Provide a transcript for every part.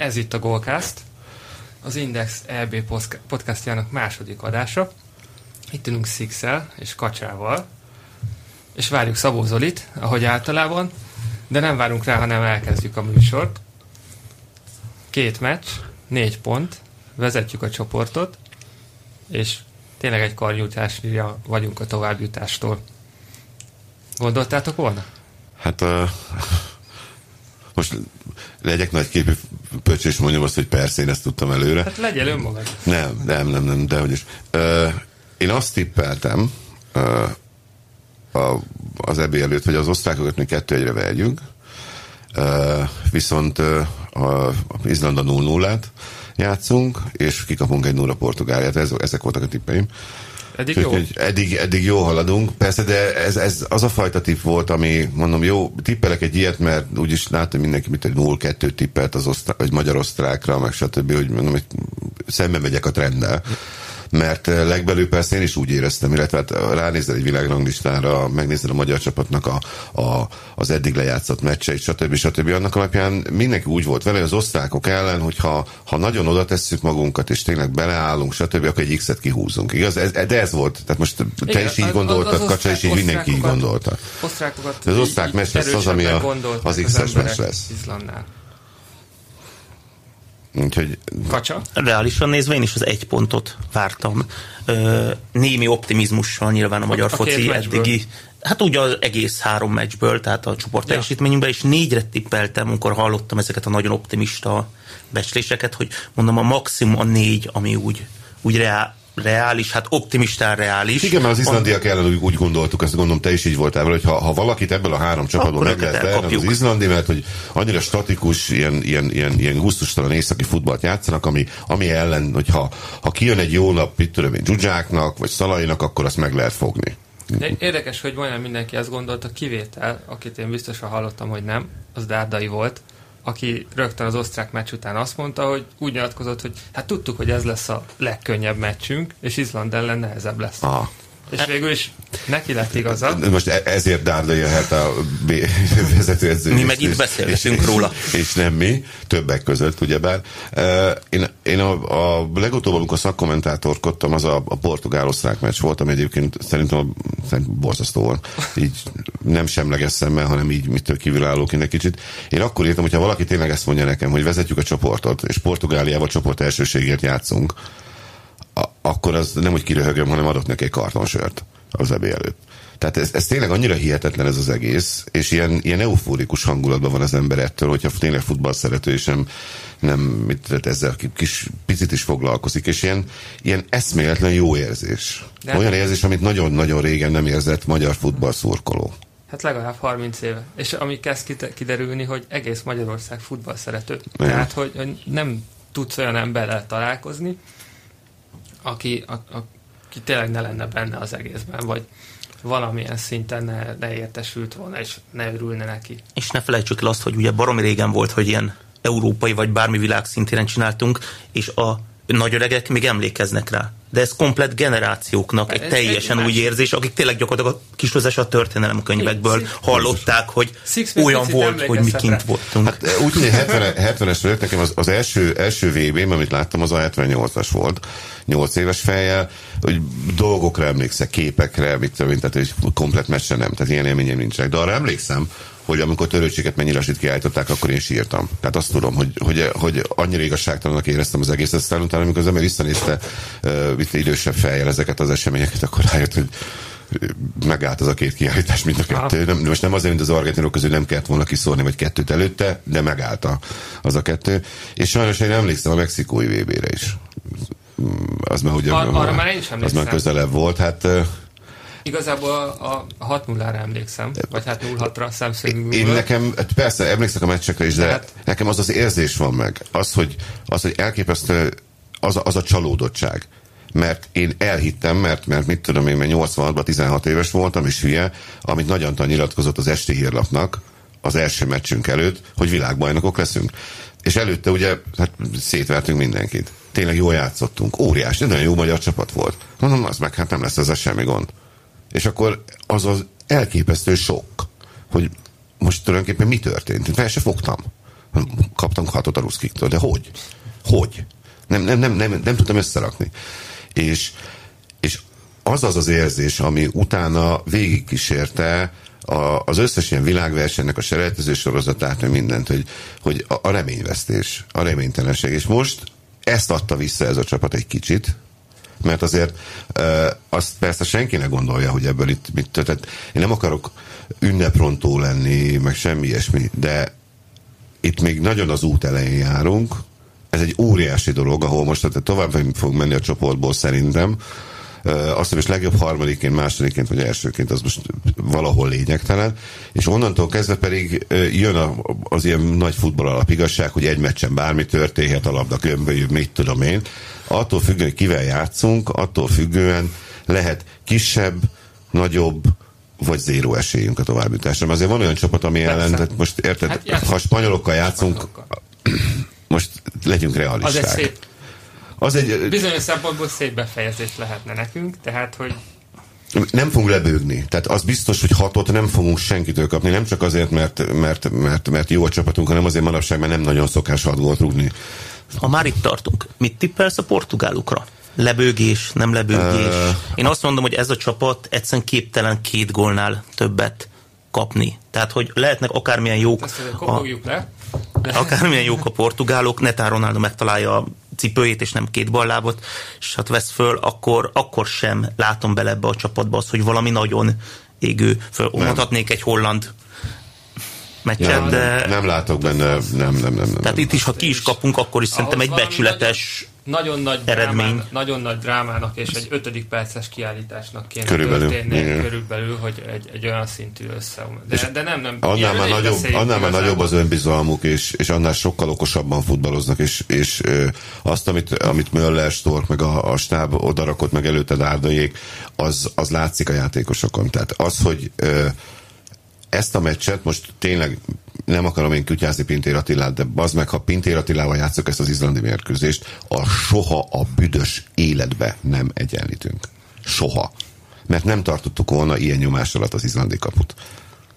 Ez itt a Golcast, az Index EB podcastjának második adása. Itt ülünk Sixel és Kacsával, és várjuk Szabó Zolit, ahogy általában, de nem várunk rá, hanem elkezdjük a műsort. Két meccs, négy pont, vezetjük a csoportot, és tényleg egy karjutásra vagyunk a továbbjutástól. Gondoltátok volna? Hát uh, most legyek nagy képű pöcs, és mondjam azt, hogy persze, én ezt tudtam előre. Hát legyél önmagad. Nem, nem, nem, nem, de hogy is. Uh, én azt tippeltem uh, a, az ebbi előtt, hogy az osztrákokat mi kettő egyre verjünk, uh, viszont uh, a Izlanda 0 0 játszunk, és kikapunk egy 0 Portugáliát. Ez, ezek voltak a tippeim. Eddig jó? Eddig, eddig jó haladunk, persze, de ez, ez az a fajta tipp volt, ami, mondom, jó, tippelek egy ilyet, mert úgyis látom mindenki, mint egy 0-2 tippelt az osztrá, vagy magyar-osztrákra, meg stb., hogy mondom, hogy szembe megyek a trenddel mert eh, legbelül persze én is úgy éreztem, illetve hát eh, ránézel egy világranglistára, megnézed a magyar csapatnak a, a, az eddig lejátszott meccseit, stb. stb. Annak alapján mindenki úgy volt vele, az osztrákok ellen, hogy ha, ha nagyon oda tesszük magunkat, és tényleg beleállunk, stb., akkor egy X-et kihúzunk. Igaz? Ez, de ez volt. Tehát most Igen, te is így gondoltad, Kacsa is így mindenki így gondolta. Osztrákokat az osztrák meccs lesz az, ami a, az X-es meccs lesz. Izlandnál. Úgyhogy... Kacsa? Reálisan nézve én is az egy pontot vártam. Ö, némi optimizmussal nyilván a magyar a foci eddigi. Hát ugye az egész három meccsből, tehát a csoport ja. teljesítményünkben, és négyre tippeltem, amikor hallottam ezeket a nagyon optimista becsléseket, hogy mondom a maximum a négy, ami úgy, úgy reál, reális, hát optimistán reális. Igen, mert az izlandiak ellen úgy, úgy gondoltuk, ezt gondolom te is így voltál vele, hogy ha, ha valakit ebből a három csapatból meg lehet verni, az izlandi, mert hogy annyira statikus, ilyen, ilyen, ilyen, ilyen gusztustalan északi futballt játszanak, ami, ami ellen, hogy ha, ha kijön egy jó nap, mit tudom én, Zsuzsáknak, vagy Szalainak, akkor azt meg lehet fogni. De érdekes, hogy majdnem mindenki azt gondolta, kivétel, akit én biztosan hallottam, hogy nem, az Dárdai volt, aki rögtön az osztrák meccs után azt mondta, hogy úgy nyilatkozott, hogy hát tudtuk, hogy ez lesz a legkönnyebb meccsünk, és Izland ellen nehezebb lesz. Ah. És végül is neki lett igaza. Most e- ezért Dárda jöhet a vezetőedző. Mi meg itt beszélgetünk róla. És nem mi, többek között, ugyebár. Én, én a, a legutóbb, amikor szakkommentátorkodtam, az a, a portugál-osztrák meccs volt, ami egyébként szerintem, szerintem borzasztó volt. Így nem semleges szemmel, hanem így mitől kívülállóként egy kicsit. Én akkor írtam, hogyha valaki tényleg ezt mondja nekem, hogy vezetjük a csoportot, és Portugáliával csoport elsőségért játszunk, akkor az nem, hogy kiröhögöm, hanem adott neki egy kartonsört az ebé előtt. Tehát ez, ez tényleg annyira hihetetlen ez az egész, és ilyen, ilyen eufórikus hangulatban van az ember ettől, hogyha tényleg futball szerető, és nem, nem mit, ezzel kis picit is foglalkozik, és ilyen, ilyen eszméletlen jó érzés. De Olyan érzés, amit nagyon-nagyon régen nem érzett magyar futball szurkoló. Hát legalább 30 éve. És ami kezd kiderülni, hogy egész Magyarország futball szerető. Tehát, hogy, hogy nem tudsz olyan emberrel találkozni, aki, a, aki tényleg ne lenne benne az egészben, vagy valamilyen szinten ne, ne értesült volna, és ne örülne neki. És ne felejtsük el azt, hogy ugye baromi régen volt, hogy ilyen európai vagy bármi világ szintéren csináltunk, és a nagy öregek még emlékeznek rá. De ez komplet generációknak egy ez teljesen egy új érzés, akik tényleg gyakorlatilag kisozás a történelemkönyvekből hallották, hogy olyan volt, hogy mi kint voltunk. Hát, úgy, hogy 70, 70-es vagyok, nekem az, az első, első vb amit láttam, az a 78-as volt, 8 éves fejjel, hogy dolgokra emlékszek, képekre, mit tudom tehát hogy komplet meccse nem, tehát ilyen élményem nincsenek. De arra emlékszem, hogy amikor törőcséget mennyire lassít kiállították, akkor én sírtam. Tehát azt tudom, hogy, hogy, hogy annyira igazságtalannak éreztem az egészet, aztán utána, amikor az ember visszanézte uh, idősebb fejjel ezeket az eseményeket, akkor rájött, hogy megállt az a két kiállítás, mint a kettő. Nem, most nem azért, mint az argentinok közül nem kellett volna kiszórni, vagy kettőt előtte, de megállt a, az a kettő. És sajnos én emlékszem a mexikói VB-re is. Az már ugye, Ar- arra már én is az már közelebb volt. Hát Igazából a, a 6 0 emlékszem, vagy hát 0-6-ra szemszögünkből. Én nekem, persze, emlékszem a meccsekre is, de hát, nekem az az érzés van meg, az, hogy, az, hogy elképesztő az a, az a csalódottság. Mert én elhittem, mert, mert mit tudom én, mert 86-ban 16 éves voltam, és hülye, amit Nagy Antal nyilatkozott az esti hírlapnak az első meccsünk előtt, hogy világbajnokok leszünk. És előtte ugye hát szétvertünk mindenkit. Tényleg jól játszottunk. Óriási, nagyon jó magyar csapat volt. Mondom, az meg hát nem lesz ez semmi gond. És akkor az az elképesztő sok, hogy most tulajdonképpen mi történt. Én fel se fogtam. Kaptunk hatot a ruszkiktól, de hogy? Hogy? Nem, nem, nem, nem, nem tudtam összerakni. És, és az az az érzés, ami utána végigkísérte a, az összes ilyen világversenynek a selejtező sorozatát, meg mindent, hogy, hogy a, a reményvesztés, a reménytelenség. És most ezt adta vissza ez a csapat egy kicsit, mert azért azt persze senki ne gondolja, hogy ebből itt mit tehát én nem akarok ünneprontó lenni, meg semmi ilyesmi, de itt még nagyon az út elején járunk, ez egy óriási dolog, ahol most tehát tovább fog menni a csoportból szerintem, azt hiszem, legjobb harmadiként, másodiként vagy elsőként, az most valahol lényegtelen, és onnantól kezdve pedig jön a, az ilyen nagy futball alapigazság, hogy egy meccsen bármi történhet, a labda kömbölyű, mit tudom én. Attól függően, hogy kivel játszunk, attól függően lehet kisebb, nagyobb, vagy zéró esélyünk a továbbjutásra. Azért van olyan csapat, ami Persze. ellen, tehát most érted, hát ha a spanyolokkal játszunk, spanyolokkal. most legyünk realisták. Az egy szép az egy... Bizonyos szempontból szép befejezés lehetne nekünk, tehát, hogy nem fogunk lebőgni. Tehát az biztos, hogy hatot nem fogunk senkitől kapni. Nem csak azért, mert, mert, mert, mert jó a csapatunk, hanem azért manapság, mert nem nagyon szokás hat gólt rúgni. Ha már itt tartunk, mit tippelsz a portugálukra? Lebőgés, nem lebőgés? Uh, Én azt mondom, hogy ez a csapat egyszerűen képtelen két gólnál többet kapni. Tehát, hogy lehetnek akármilyen jók... a, le. Akármilyen jók a portugálok, netán Ronaldo megtalálja cipőjét, és nem két ballábot, és hát vesz föl, akkor, akkor sem látom bele ebbe a csapatba az, hogy valami nagyon égő. Fölmondhatnék egy holland meccset, nem, de... Nem, nem látok benne, nem, nem, nem. nem Tehát nem. itt is, ha ki is kapunk, akkor is szerintem egy becsületes nagyon nagy, eredmény. Drámán, nagyon nagy drámának és egy ötödik perces kiállításnak kéne körülbelül, történni, igen. körülbelül, hogy egy, egy olyan szintű össze. De, de nem, nem. Annál már nagyobb, annál már nagyobb az önbizalmuk, és, és annál sokkal okosabban futballoznak, és, és ö, azt, amit, amit Möller, Stork, meg a, a stáb odarakott, meg előtte Dárdaiék, az, az látszik a játékosokon. Tehát az, hogy ö, ezt a meccset most tényleg nem akarom én kutyázni Pintér Attilát, de bazd meg, ha Pintér Attilával játszok ezt az izlandi mérkőzést, a soha a büdös életbe nem egyenlítünk. Soha. Mert nem tartottuk volna ilyen nyomás alatt az izlandi kaput.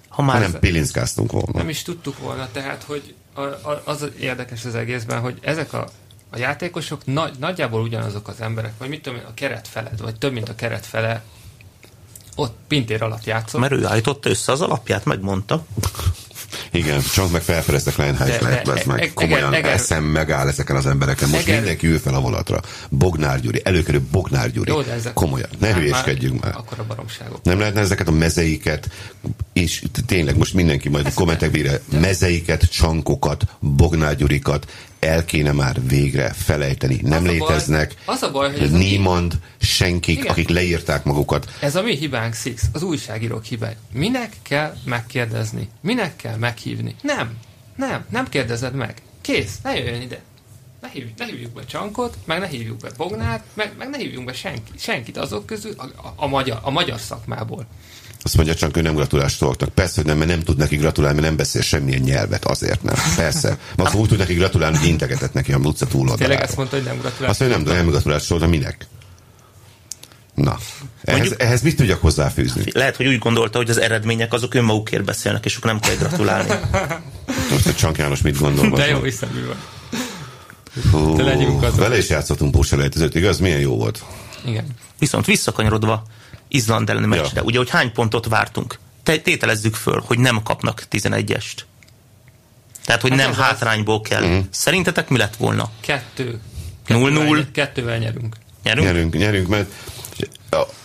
Ha már nem pilinckáztunk volna. Nem is tudtuk volna, tehát, hogy a, a, az érdekes az egészben, hogy ezek a, a játékosok nagy, nagyjából ugyanazok az emberek, vagy mit tudom én, a keret feled, vagy több, mint a keret fele ott pintér alatt játszott. Mert ő állította össze az alapját, megmondta. Igen, csak meg felfedeztek Leinheisler, ez meg komolyan eger, eszem megáll ezeken az embereken. Most eger, mindenki ül fel a vonatra. Bognár Gyuri, előkerül Bognár Gyuri. Jó, de ezek, komolyan, ne hülyéskedjünk már. Akkor a baromságok. Nem lehetne ezeket a mezeiket, és tényleg most mindenki majd a kommentek bírja, mezeiket, csankokat, Bognár Gyurikat, el kéne már végre felejteni. Nem az léteznek. A baj, az a baj, hogy Niemand, senkik, igen. akik leírták magukat. Ez a mi hibánk, Six, az újságírók hibája. Minek kell megkérdezni? Minek kell meghívni? Nem, nem, nem kérdezed meg. Kész, ne jöjjön ide. Ne hívjuk, ne hívjuk be Csankot, meg ne hívjuk be Bognát, meg, meg ne hívjunk be senki, senkit azok közül a, a, a, magyar, a magyar szakmából. Azt mondja csak, ő nem gratulál Storknak. Persze, hogy nem, mert nem tud neki gratulálni, mert nem beszél semmilyen nyelvet, azért nem. Persze. Max úgy tud neki gratulálni, hogy integetett neki a utca túloldalára. Tényleg azt mondta, hogy nem gratulál. Azt mondja, nem, nem gratulál Storknak, minek? Na, ehhez, Mondjuk, ehhez mit tudjak hozzáfűzni? Lehet, hogy úgy gondolta, hogy az eredmények azok önmagukért beszélnek, és akkor nem kell gratulálni. Most a Csank János mit gondol? De jó hiszemű van. Hú, vele is játszottunk pusselejtezőt, igaz? Milyen jó volt. Igen. Viszont visszakanyarodva Izland elleni meccsre. Ja. Ugye, hogy hány pontot vártunk? Te, tételezzük föl, hogy nem kapnak 11-est. Tehát, hogy hát nem hátrányból kell. Uh-huh. Szerintetek mi lett volna? Kettő. 0-0. Kettővel nyerünk. Nyerünk? Nyerünk, nyerünk, mert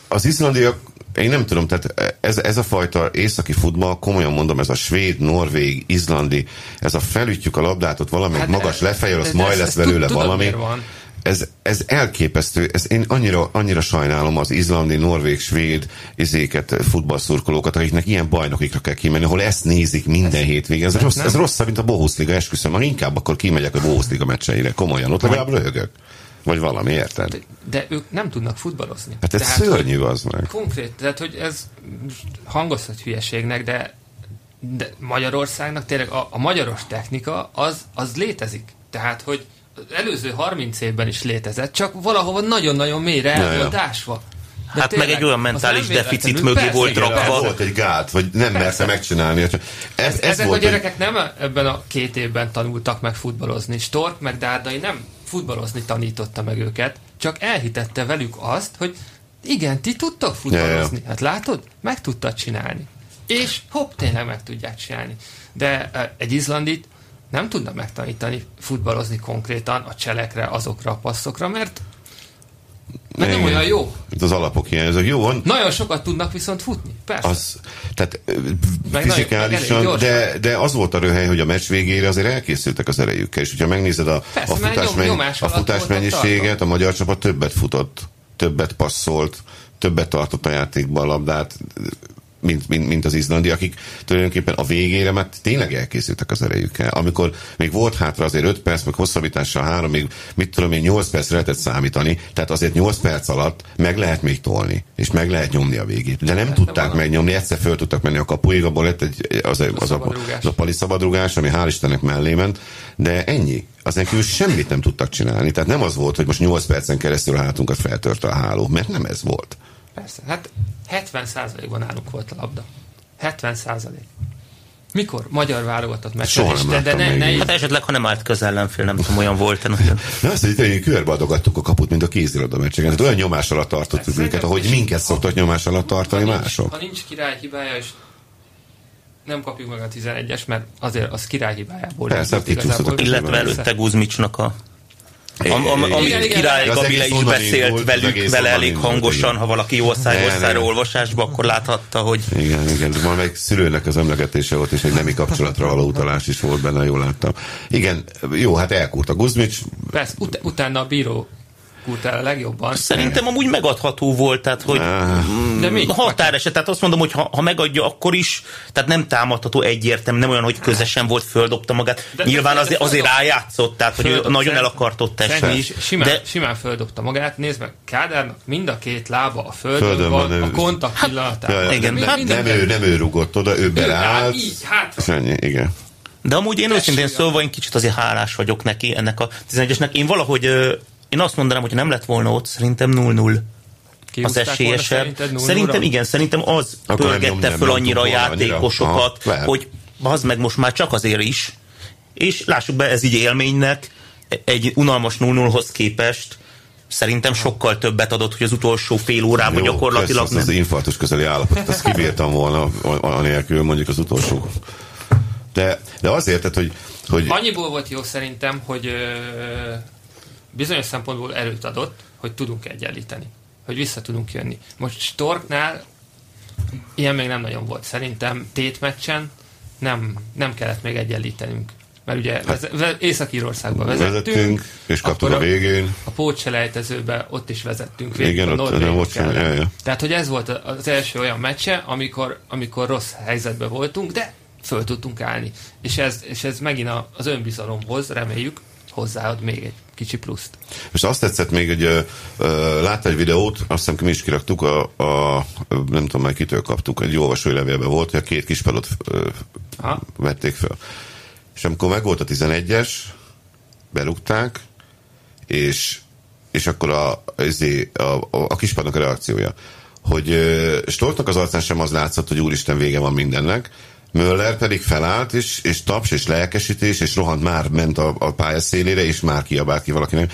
az izlandiak én nem tudom, tehát ez, ez a fajta északi futball, komolyan mondom, ez a svéd, norvég, izlandi, ez a felütjük a labdát, ott valami hát magas lefejel, az majd lesz belőle valami. Van ez, ez elképesztő, ez én annyira, annyira sajnálom az izlandi, norvég, svéd izéket, futballszurkolókat, akiknek ilyen bajnokikra kell kimenni, ahol ezt nézik minden ez, hétvégén. Ez, rossz, ez rosszabb, mint a Bohuszliga, esküszöm, ha inkább akkor kimegyek a Bohuszliga meccseire, komolyan, ott legalább röhögök. Vagy valami, érted? De, de ők nem tudnak futballozni. Hát ez tehát, szörnyű az meg. Konkrét, tehát hogy ez hangozhat hülyeségnek, de, de Magyarországnak tényleg a, a magyaros technika az, az létezik. Tehát, hogy előző 30 évben is létezett, csak valahova nagyon-nagyon mélyre el volt ásva. De hát tényleg, meg egy olyan mentális deficit mögé volt rakva. Volt egy gát, vagy nem merte megcsinálni. Ez, ez Ezek volt a gyerekek egy... nem ebben a két évben tanultak meg futballozni. Stork meg Dárdai nem futballozni tanította meg őket, csak elhitette velük azt, hogy igen, ti tudtok futballozni. Ja, ja. Hát látod? Meg tudtad csinálni. És hopp, tényleg meg tudják csinálni. De egy izlandit nem tudna megtanítani futballozni konkrétan a cselekre, azokra a passzokra, mert mert nem olyan jó. Itt az alapok hiányoznak. Jó van. Nagyon sokat tudnak viszont futni. Persze. Az, tehát meg fizikálisan, nagyon, de, de az volt a röhely, hogy a meccs végére azért elkészültek az erejükkel. És hogyha megnézed a, Persze, a futás, nyom, a futás mennyiséget, a magyar csapat többet futott, többet passzolt, többet tartott a játékban a labdát, mint, mint, mint az izlandi, akik tulajdonképpen a végére már tényleg elkészültek az erejükkel. Amikor még volt hátra azért 5 perc, meg hosszabbítással 3, még mit tudom én, 8 perc lehetett számítani, tehát azért 8 perc alatt meg lehet még tolni, és meg lehet nyomni a végét. De nem hát, tudták megnyomni, egyszer föl tudtak menni a kapuig, abból lett egy, az, az, az, a, az a pali szabadrugás, ami hál' Istennek mellé ment, de ennyi. Az nekünk semmit nem tudtak csinálni. Tehát nem az volt, hogy most 8 percen keresztül a hátunkat feltörte a háló, mert nem ez volt. Persze, hát 70%-ban nálunk volt a labda. 70%. Mikor? Magyar válogatott meccsen. Soha nem de, de ne, ne, hát esetleg, ha nem állt közel fél, nem tudom, olyan volt. Nem. Na azt, hogy körbe adogattuk a kaput, mint a kézilabda meccseken. Tehát olyan nyomás alatt tartottuk hát, őket, ahogy minket szoktak nyomás alatt tartani ha nincs, mások. Ha nincs király hibája, és nem kapjuk meg a 11-es, mert azért az király hibájából. Persze, illetve előtte Guzmicsnak a Am, am, amit Király Gabile is beszélt volt, velük, vele elég hangosan, ha valaki osztályra olvasásba, akkor láthatta, hogy... Igen, igen, de meg szülőnek az emlegetése volt, és egy nemi kapcsolatra való utalás is volt benne, jól láttam. Igen, jó, hát elkúrt a Guzmics. Persze, ut- utána a bíró el a legjobban. Szerintem amúgy megadható volt, tehát hogy de még határeset, tehát azt mondom, hogy ha, ha megadja, akkor is, tehát nem támadható egyértelmű, nem olyan, hogy közösen volt, földobta magát. De Nyilván de, azért, azért rájátszott, tehát hogy ő nagyon el akartott esni. Simán, de, simán földobta magát, nézd meg, Kádárnak mind a két lába a földön, földön van, van a kontakt hát, pillanatában. Ja, igen, hát, nem, ő, nem ő rugott oda, ő belállt. Így, hát. Igen. De amúgy én őszintén szólva, én kicsit azért hálás vagyok neki, ennek a 11-esnek. Én valahogy én azt mondanám, hogy nem lett volna ott, szerintem 0-0 az esélyesebb. Szerintem igen, szerintem az Akkor pörgette föl annyira a játékosokat, annyira. hogy az meg most már csak azért is, és lássuk be, ez így élménynek egy unalmas 0-0-hoz képest szerintem sokkal többet adott, hogy az utolsó fél órában Jó, gyakorlatilag persze, nem. Az infarktus közeli állapot, azt kibírtam volna anélkül mondjuk az utolsó. De, de azért, tehát, hogy, hogy... Annyiból volt jó szerintem, hogy ö, bizonyos szempontból erőt adott, hogy tudunk egyenlíteni, hogy vissza tudunk jönni. Most Storknál ilyen még nem nagyon volt. Szerintem tétmeccsen nem, nem kellett még egyenlítenünk. Mert ugye hát, Észak-Írországba vezettünk, vezettünk, és kaptuk a végén. A, pótselejtezőbe ott is vezettünk végig Igen, ott nem volt ja, ja. Tehát, hogy ez volt az első olyan meccse, amikor, amikor rossz helyzetben voltunk, de föl tudtunk állni. És ez, és ez megint az önbizalomhoz, reméljük, hozzáad még egy kicsi pluszt. És azt tetszett még, hogy uh, látta egy videót, azt hiszem mi is kiraktuk, a, a, nem tudom már kitől kaptuk, egy olvasói levélben volt, hogy a két kispelot uh, vették fel. És amikor megvolt a 11-es, berúgták, és, és akkor a, a, a, a kispadnak a reakciója, hogy uh, Stortnak az arcán sem az látszott, hogy úristen vége van mindennek, Möller pedig felállt, és, és taps, és lelkesítés, és rohant már ment a, a pálya szélére, és már kiabált ki valakinek.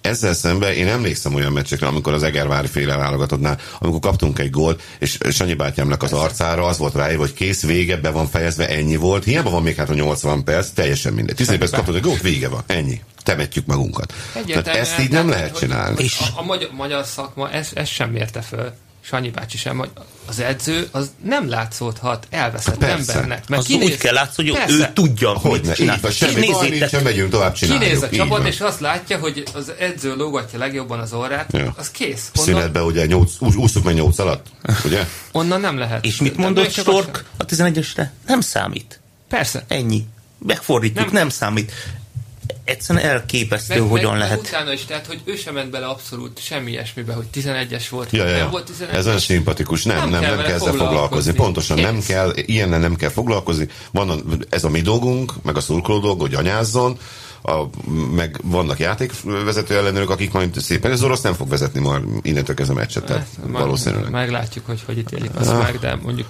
Ezzel szemben én emlékszem olyan meccsekre, amikor az Egervári féle válogatottnál, amikor kaptunk egy gólt, és Sanyi bátyámnak az arcára az volt rájövő, hogy kész, vége, be van fejezve, ennyi volt. Hiába van még hát a 80 perc, teljesen mindegy. 10 perc kaptunk egy gólt, vége van, ennyi. Temetjük magunkat. Tehát ezt így nem lehet csinálni. És a, a magyar, magyar szakma ezt ez sem mérte föl. Sanyi bácsi sem, hogy az edző az nem látszódhat elveszett hát embernek. Mert az kinéz, úgy kell látszódni, hogy persze. ő tudja, hogy mit csinál. Semmi baj megyünk tovább csináljuk. Kinéz a csapat, és azt látja, hogy az edző lógatja legjobban az orrát, ja. az kész. Onnan... Szünetbe ugye nyolc, úsztuk meg nyolc alatt, ugye? Onnan nem lehet. És mit mondott Stork a 11-esre? Nem számít. Persze. Ennyi. Megfordítjuk, nem, nem számít egyszerűen elképesztő, meg, hogyan meg, lehet. Utána is, tehát, hogy ő sem ment bele abszolút semmi ilyesmibe, hogy 11-es volt, ja, ja. nem volt 11-es. Ez olyan szimpatikus, nem, nem, nem, kell, nem kell ezzel foglalkozni. Pontosan Kész. nem kell, ilyennel nem kell foglalkozni. Van a, ez a mi dolgunk, meg a szurkoló dolg, hogy anyázzon, a, meg vannak játékvezető ellenőrök, akik majd szépen, ez orosz nem fog vezetni már innentől kezdve a meccset, tehát hát, valószűleg. Meglátjuk, hogy hogy ítélik azt ah. meg, de mondjuk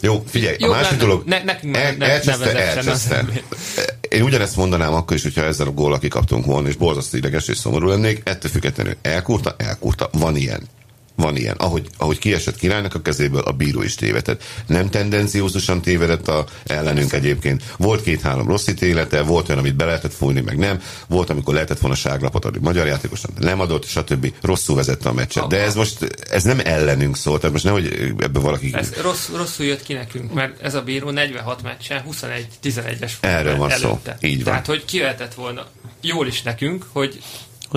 jó, figyelj, Jó, a másik dolog, ne, nekünk el, ne, elcseszte, ne elcseszte. Én ugyanezt mondanám akkor is, hogyha ezzel a gól kikaptunk volna, és borzasztó ideges és szomorú lennék, ettől függetlenül elkurta, elkurta, van ilyen. Van ilyen. Ahogy, ahogy kiesett királynak a kezéből, a bíró is tévedett. Nem tendenciózusan tévedett a ellenünk egyébként. Volt két-három rossz ítélete, volt olyan, amit be lehetett fújni, meg nem. Volt, amikor lehetett volna sárlapot adni magyar játékosan, nem adott, stb. Rosszul vezette a meccset. De ez most, ez nem ellenünk szólt, tehát most nehogy ebbe valaki... Ez rossz, rosszul jött ki nekünk, mert ez a bíró 46 meccsen 21-11-es Erről van előtte. szó. Így van. Tehát, hogy kivetett volna jól is nekünk, hogy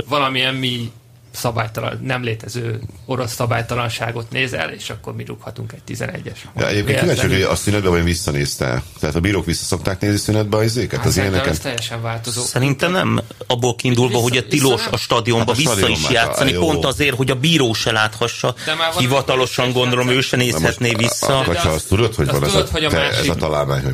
valamilyen mi szabálytalan, nem létező orosz szabálytalanságot nézel, és akkor mi rúghatunk egy 11-es. Ja, egyébként kíváncsi, hogy a szünetben vagy visszanézte. Tehát a bírók vissza szokták nézni szünetbe az izéket? Hát, az ilyeneket? Ez teljesen változó. Szerintem nem abból kiindulva, vissza, hogy a tilos a stadionba hát a vissza is játszani, jó. pont azért, hogy a bíró se láthassa. Hivatalosan gondolom, ő se nézhetné vissza. Ha azt tudod, hogy van ez a, ez a találmány, hogy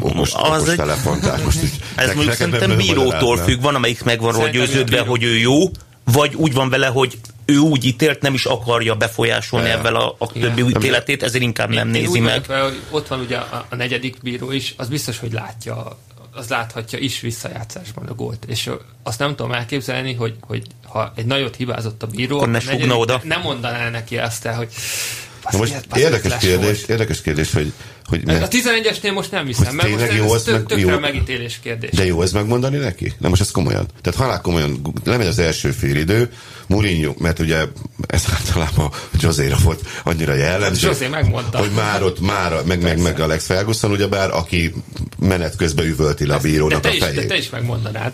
okos, okos telefon, most Ez mondjuk szerintem bírótól függ, van, amelyik meg van győződve, hogy ő jó, vagy úgy van vele, hogy ő úgy ítélt, nem is akarja befolyásolni ebben a, a többi ja. ítéletét, ezért inkább nem én, nézi meg. Vele, hogy ott van ugye a, a negyedik bíró is, az biztos, hogy látja, az láthatja is visszajátszásban a gólt. És azt nem tudom elképzelni, hogy, hogy ha egy nagyot hibázott a bíró, akkor ne negyedik, oda. nem mondaná neki ezt el, hogy Na most érdekes kérdés, volt. érdekes kérdés, hogy hogy ne, a 11-esnél most nem hiszem, mert most jó, ez tök, meg, jó, megítélés kérdés. De jó ez megmondani neki? Na most ez komolyan. Tehát halál komolyan, lemegy az első félidő, Mourinho, mert ugye ez általában Joséra volt annyira jellemző. José megmondta. Hogy már ott, már, meg, meg, meg Alex Ferguson, ugyebár, aki menet közben üvölti le a bírónak de te a fejét. de te is megmondanád.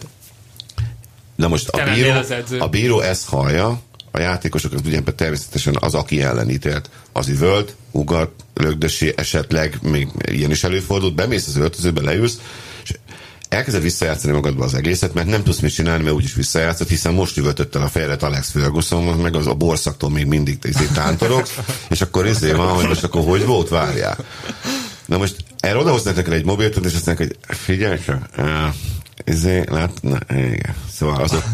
Na most a bíró, a bíró ezt hallja, a játékosok az ugye természetesen az, aki ellen ítélt, az üvölt, ugat, lögdösi, esetleg még ilyen is előfordult, bemész az öltözőbe, leülsz, és elkezded visszajátszani magadba az egészet, mert nem tudsz mit csinálni, mert úgyis visszajátszott, hiszen most üvöltött el a fejlet Alex Ferguson, meg az a borszaktól még mindig izé tántorogsz, és akkor izé van, hogy most akkor hogy volt, várjál. Na most erre odahoznak neked egy mobilt, és azt mondják, hogy figyelj csak, izé, lát, na, igen. Szóval az ott,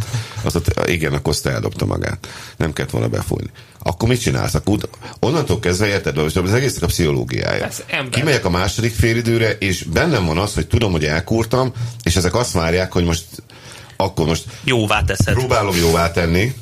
az ott, igen, a Costa eldobta magát. Nem kellett volna befújni. Akkor mit csinálsz? Akkor onnantól kezdve érted, most az egésznek a pszichológiája. Kimegyek a második félidőre, és bennem van az, hogy tudom, hogy elkúrtam, és ezek azt várják, hogy most akkor most jóvá teszed. Próbálom jóvá tenni,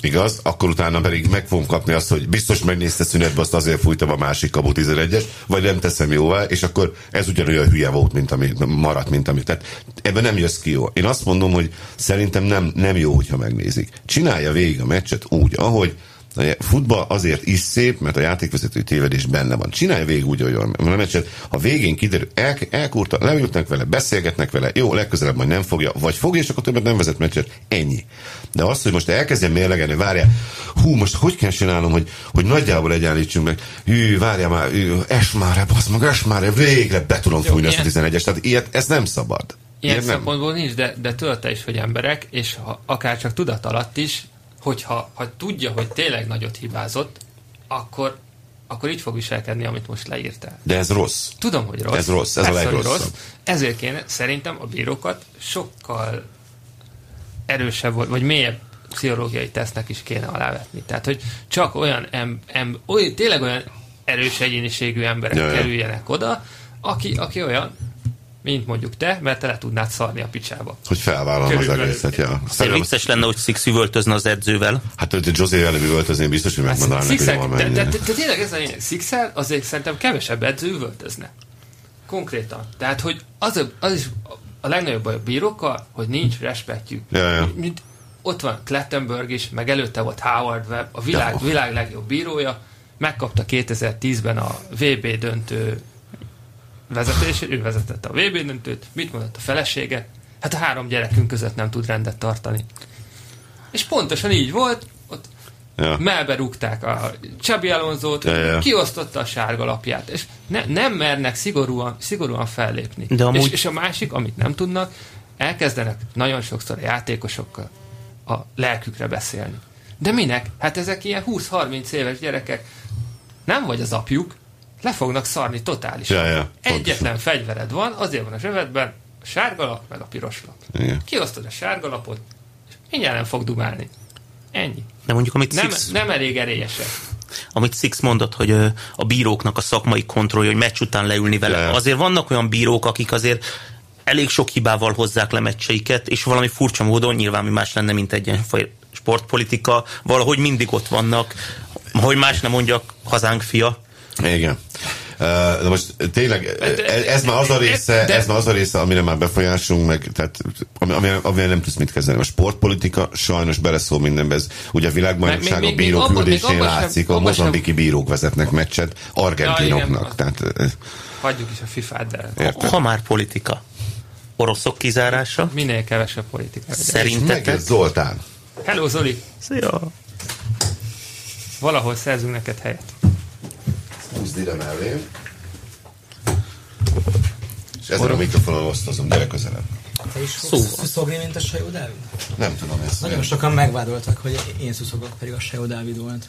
igaz? Akkor utána pedig meg fogom kapni azt, hogy biztos megnézte szünetbe, azt azért fújtam a másik kapu 11-es, vagy nem teszem jóvá, és akkor ez ugyanolyan hülye volt, mint ami maradt, mint ami. Tehát ebben nem jössz ki jó. Én azt mondom, hogy szerintem nem, nem jó, hogyha megnézik. Csinálja végig a meccset úgy, ahogy a futball azért is szép, mert a játékvezető tévedés benne van. Csinálja végig úgy, hogy a meccset. Ha végén kiderül, el, elkurta, leültnek vele, beszélgetnek vele, jó, legközelebb majd nem fogja, vagy fogja, és akkor többet nem vezet meccset. Ennyi. De azt, hogy most elkezdjem mérlegelni, várja, hú, most hogy kell csinálnom, hogy, hogy nagyjából egyenlítsünk meg, hű, várja már, hű, es már, basz meg, es már, végre be tudom fújni azt a 11-es. Tehát ilyet, ez nem szabad. Ilyen Ilyet szempontból nem. nincs, de, de tőlte is, hogy emberek, és ha, akár csak tudat alatt is, hogyha ha tudja, hogy tényleg nagyot hibázott, akkor, akkor így fog viselkedni, amit most leírtál. De ez rossz. Tudom, hogy rossz. Ez rossz, ez Persze, a legrosszabb. Rossz. Ezért kéne szerintem a bírókat sokkal erősebb vagy, vagy mélyebb pszichológiai tesznek is kéne alávetni. Tehát, hogy csak olyan, em, em, oly, tényleg olyan erős egyéniségű emberek ja, kerüljenek oda, aki, aki olyan, mint mondjuk te, mert te le tudnád szarni a picsába. Hogy felvállalom az egészet, ja. Szerintem vicces lenne, hogy Six üvöltözne az edzővel. Hát, hogy José ellen üvöltözni, biztos, hogy megmondanám neki, hogy de, de, de, de, tényleg ez a six azért szerintem kevesebb edző üvöltözne. Konkrétan. Tehát, hogy az, az is a legnagyobb baj a bírókkal, hogy nincs respektjük. Ja, ja. Mint, ott van Klettenberg is, meg előtte volt Howard Webb, a világ, ja. világ legjobb bírója, megkapta 2010-ben a VB döntő vezetését, ő vezetette a VB döntőt, mit mondott a felesége? Hát a három gyerekünk között nem tud rendet tartani. És pontosan így volt, ott ja. melbe rúgták a Csabi Alonzót, ja, ja. kiosztotta a sárga lapját, és ne, nem mernek szigorúan, szigorúan fellépni. De amúgy... és, és a másik, amit nem tudnak, elkezdenek nagyon sokszor a játékosokkal a lelkükre beszélni. De minek? Hát ezek ilyen 20-30 éves gyerekek. Nem vagy az apjuk, le fognak szarni totálisan. Ja, ja, Egyetlen fegyvered van, azért van a zsebedben, A sárga lap, meg a piros lap. Igen. Kiosztod a sárga lapot, és mindjárt nem fog dumálni. Ennyi. De mondjuk, amit Nem, Six, nem elég erélyesek. amit Six mondott, hogy a bíróknak a szakmai kontrollja, hogy meccs után leülni vele. De. Azért vannak olyan bírók, akik azért elég sok hibával hozzák le meccseiket, és valami furcsa módon, nyilván mi más lenne, mint egy ilyen faj- sportpolitika, valahogy mindig ott vannak, hogy más nem mondjak, hazánk fia. Igen. Uh, De most tényleg ez, ez már az a része, De- ez már az a része, amire már befolyásunk, meg tehát ami, ami, amivel nem tudsz mit kezdeni. A sportpolitika sajnos beleszól mindenbe. Ez ugye a világbajnokság a bírók küldésén sem- látszik, a mozambiki bírók vezetnek meccset argentinoknak. Ja, tehát, eh, Hagyjuk is a FIFA-t, de érted? Ha már politika. Oroszok kizárása. minél kevesebb politika. Szerintetek? Zoltán. Hello Zoli, Szia! valahol szerzünk neked helyet. Húzd ide mellé. És ezen a mikrofonon osztozom, gyere közelebb. Te is Szóval. szuszogni, mint a Sajó Dávid? Nem tudom ezt. Nagyon sokan megvádoltak, hogy én szuszogok, pedig a Sajó Dávid volt.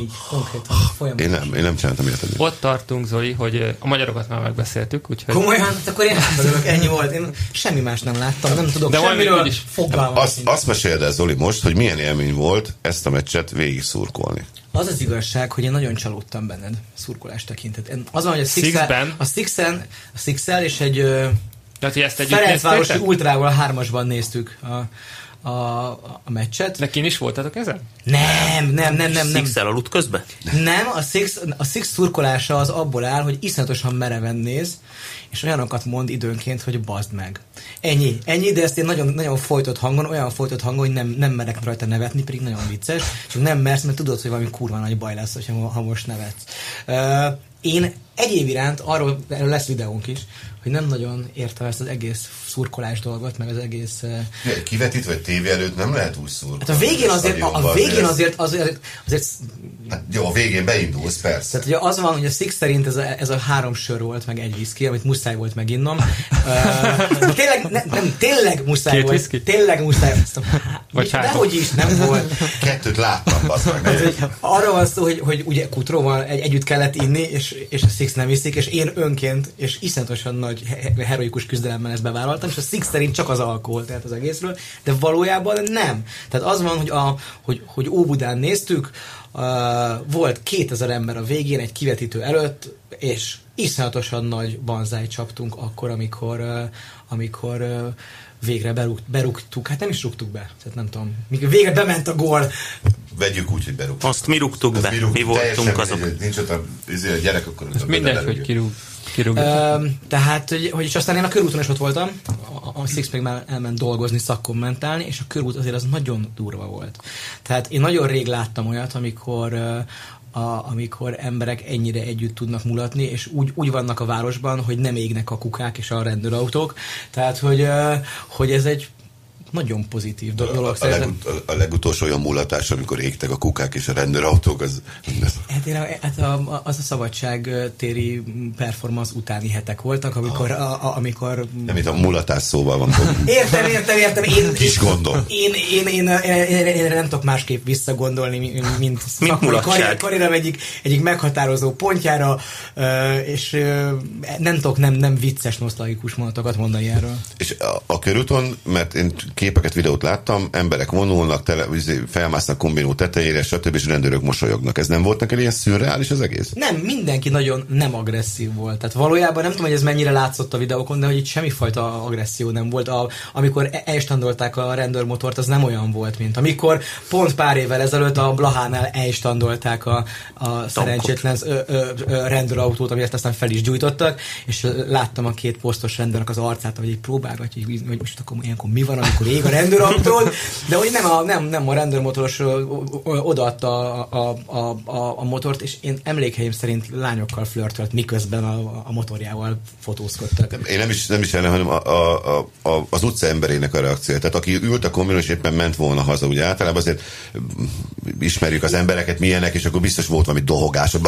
Így, konkrétan, folyamatosan. Én nem, én nem csináltam ilyet. eddig. Ott tartunk, Zoli, hogy ö, a magyarokat már megbeszéltük, úgyhogy Komolyan? Hát akkor én hátradőlök, ennyi volt. Én semmi más nem láttam, nem tudok De semmiről. úgyis- Fogalmam Azt, sincs. azt meséld el, Zoli, most, hogy milyen élmény volt ezt a meccset végig szurkolni. Az az igazság, hogy én nagyon csalódtam benned szurkolás tekintet. Én- Az van, hogy a? Sixel, a Sixen, a Sixel és egy Tehát, hogy ezt együtt Ferencvárosi? Ultrával a hármasban néztük a, a, a meccset. De kin is voltatok ezen? Nem, nem, nem, nem, nem. Six-el aludt közben? Nem, a Six, a Six szurkolása az abból áll, hogy iszonyatosan mereven néz, és olyanokat mond időnként, hogy bazd meg. Ennyi, ennyi, de ezt én nagyon, nagyon folytott hangon, olyan folytott hangon, hogy nem, nem merek rajta nevetni, pedig nagyon vicces, csak nem mersz, mert tudod, hogy valami kurva nagy baj lesz, ha most nevetsz. Uh, én egyéb iránt, arról erről lesz videónk is, hogy nem nagyon értem ezt az egész szurkolás dolgot, meg az egész uh, Kivetít vagy tévé előtt nem lehet úgy szurkolni. Hát a végén azért, a, a végén azért, azért, azért Hát jó, a végén beindulsz, persze. Tehát ugye az van, hogy a Six szerint ez a, ez a három sör volt, meg egy whisky, amit muszáj volt meginnom. Uh, tényleg, ne, nem, tényleg muszáj Két volt. whisky? Tényleg muszáj. Azt Vagy három? Dehogy is, nem volt. Kettőt láttam, bazd meg. Hogy arra van szó, hogy, hogy ugye Kutróval egy, együtt kellett inni, és, és a Six nem iszik, és én önként, és iszonyatosan nagy he- heroikus küzdelemmel ezt bevállaltam, és a Six szerint csak az alkohol, tehát az egészről, de valójában nem. Tehát az van, hogy, a, hogy, hogy Óbudán néztük, uh, volt 2000 ember a végén egy kivetítő előtt, és iszonyatosan nagy banzáj csaptunk akkor, amikor, uh, amikor uh, végre berúgt, berúgtuk, hát nem is rúgtuk be, tehát nem tudom, mikor végre bement a gól, Vegyük úgy, hogy berúgtuk. Azt mi rúgtuk be, rúgtuk, mi voltunk teljesen azok. Nincs ott a, izé, a gyerek, akkor Ezt mindegy, hogy kirúg, kirúg. Ö, tehát, hogy, hogy és aztán én a körúton is ott voltam, a, a Six még már elment dolgozni, szakkommentálni, és a körút azért az nagyon durva volt. Tehát én nagyon rég láttam olyat, amikor a, amikor emberek ennyire együtt tudnak mulatni, és úgy, úgy vannak a városban, hogy nem égnek a kukák és a rendőrautók. Tehát, hogy, hogy ez egy nagyon pozitív do- A, dolog. a, szerintem. legut, a, a legutolsó olyan mulatás, amikor égtek a kukák és a rendőrautók, az... Hát, én, a- hát a, az a szabadság téri performance utáni hetek voltak, amikor, a, a, amikor Nem, itt a mulatás szóval van. Értem, értem, értem. Én, Kis gondom. Én, én, én, én, én, én nem tudok másképp visszagondolni, mint, mint szakmai mulatság. karrier, karrierem egyik, egyik meghatározó pontjára, és nem tudok nem, nem vicces, nosztalgikus mondatokat mondani erről. És a, a körúton, mert én képeket, videót láttam, emberek vonulnak, tele, izé, felmásznak kombinó tetejére, stb. és rendőrök mosolyognak. Ez nem volt neked ilyen szürreális az egész? Nem, mindenki nagyon nem agresszív volt. Tehát valójában nem tudom, hogy ez mennyire látszott a videókon, de hogy itt semmifajta agresszió nem volt. A, amikor e- elstandolták a rendőrmotort, az nem olyan volt, mint amikor pont pár évvel ezelőtt a Blahánál elstandolták a, a szerencsétlen ö, ö, ö, rendőrautót, amit aztán fel is gyújtottak, és láttam a két posztos rendőrnek az arcát, hogy így próbálgatja, hogy, hogy most akkor ilyenkor mi van, amikor ég a rendőrautó, de hogy nem a, nem, nem a rendőrmotoros odaadta a, a, a, a, a motort, és én emlékeim szerint lányokkal flörtölt, miközben a, a motorjával fotózkodtak. Én nem is, nem is ellen, hanem a, a, a, az utca emberének a reakció. Tehát aki ült a kombinon, és éppen ment volna haza, ugye általában azért mm, ismerjük az embereket, milyenek, és akkor biztos volt valami dohogás, hogy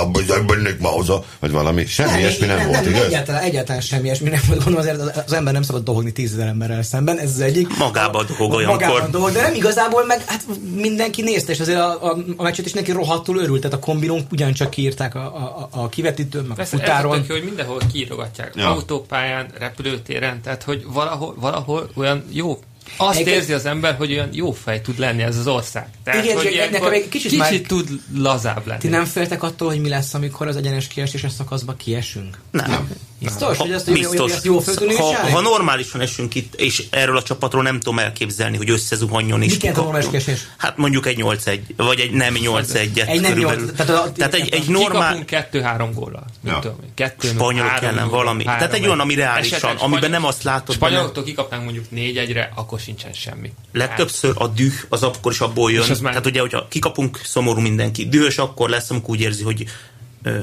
mauza, vagy valami. Semmi ilyesmi nem, nem, volt, nem, igaz? Egyáltalán, egyáltalán semmi ilyesmi nem volt. Gondolom azért az, az ember nem szabad dohogni tízezer emberrel szemben, ez az egyik. Magában dohog olyankor. Magában dohog, de nem igazából, meg hát mindenki nézte, és azért a, a, a meccset is neki rohadtul örült, tehát a kombinónk ugyancsak kiírták a, a, a kivetítőn, meg Persze, a futáron. Ez hogy mindenhol kiírogatják. Ja. Autópályán, repülőtéren, tehát hogy valahol, valahol olyan jó azt Igen. érzi az ember, hogy olyan jó fej tud lenni ez az ország. Tehát, Igen, hogy csak nekem egy kicsit kicsit már- tud lazább lenni. Ti nem féltek attól, hogy mi lesz, amikor az egyenes kieséses szakaszba kiesünk? Nem. Biztos, hogy ezt, Biztos. ezt jó tudni ha, ha normálisan esünk itt, és erről a csapatról nem tudom elképzelni, hogy összezuhanjon jelent a normális kiesés? Hát mondjuk egy 8-1, vagy egy nem 8-1-et Egy nem körülbelül. nyolc- tehát a- tehát egy, egy normál Kikapunk kettő-három góllal. Ja. Spanyolok ellen valami. három Tehát egy olyan, ami reálisan, Esetleg amiben nem azt látod Spanyoloktól kikapnánk mondjuk négy egyre, akkor sincsen semmi. Legtöbbször a düh az akkor is abból jön. Tehát ugye, hogyha kikapunk, szomorú mindenki. Dühös akkor lesz, amikor úgy érzi, hogy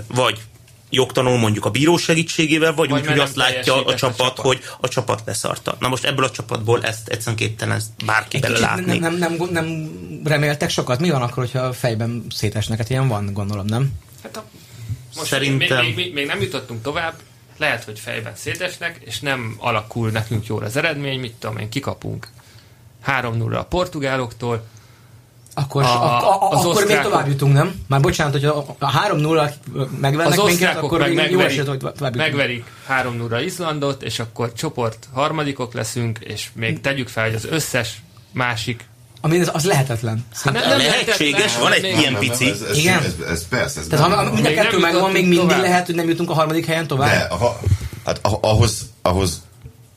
vagy jogtanul mondjuk a bíró segítségével, vagy, Vagy úgy, hogy azt látja a teljesített a csapat, csapat. hogy a csapat leszarta. Na most ebből a csapatból ezt egyszerűen képtelen bárki Egy bele kicsit látni. nem, nem, nem, nem reméltek sokat? Mi van akkor, hogyha fejben szétesnek? Hát ilyen van, gondolom, nem? Hát a, most Szerintem- Még, még, még, még nem jutottunk tovább, lehet, hogy fejben szétesnek, és nem alakul nekünk jól az eredmény, mit tudom én, kikapunk 3-0 a portugáloktól, Akkor, A- a, a, az akkor még tovább jutunk, nem? Már bocsánat, hogy a, a 3-0 megvernek az minket, akkor meg még jó megverik, eset, hogy tovább jutunk. megverik 3-0 Izlandot, és akkor csoport harmadikok leszünk, és még tegyük fel, hogy az összes másik Ami az, az lehetetlen. Hát Nem, lehetséges, van egy ilyen Nem, nem, pici. Ez, ez, Igen. Ez, ez, persze, ez Tehát ha mind a Még kettő nem megvan, még mindig tovább. lehet, hogy nem jutunk a harmadik helyen tovább. De, ha, hát ah- ahhoz, ahhoz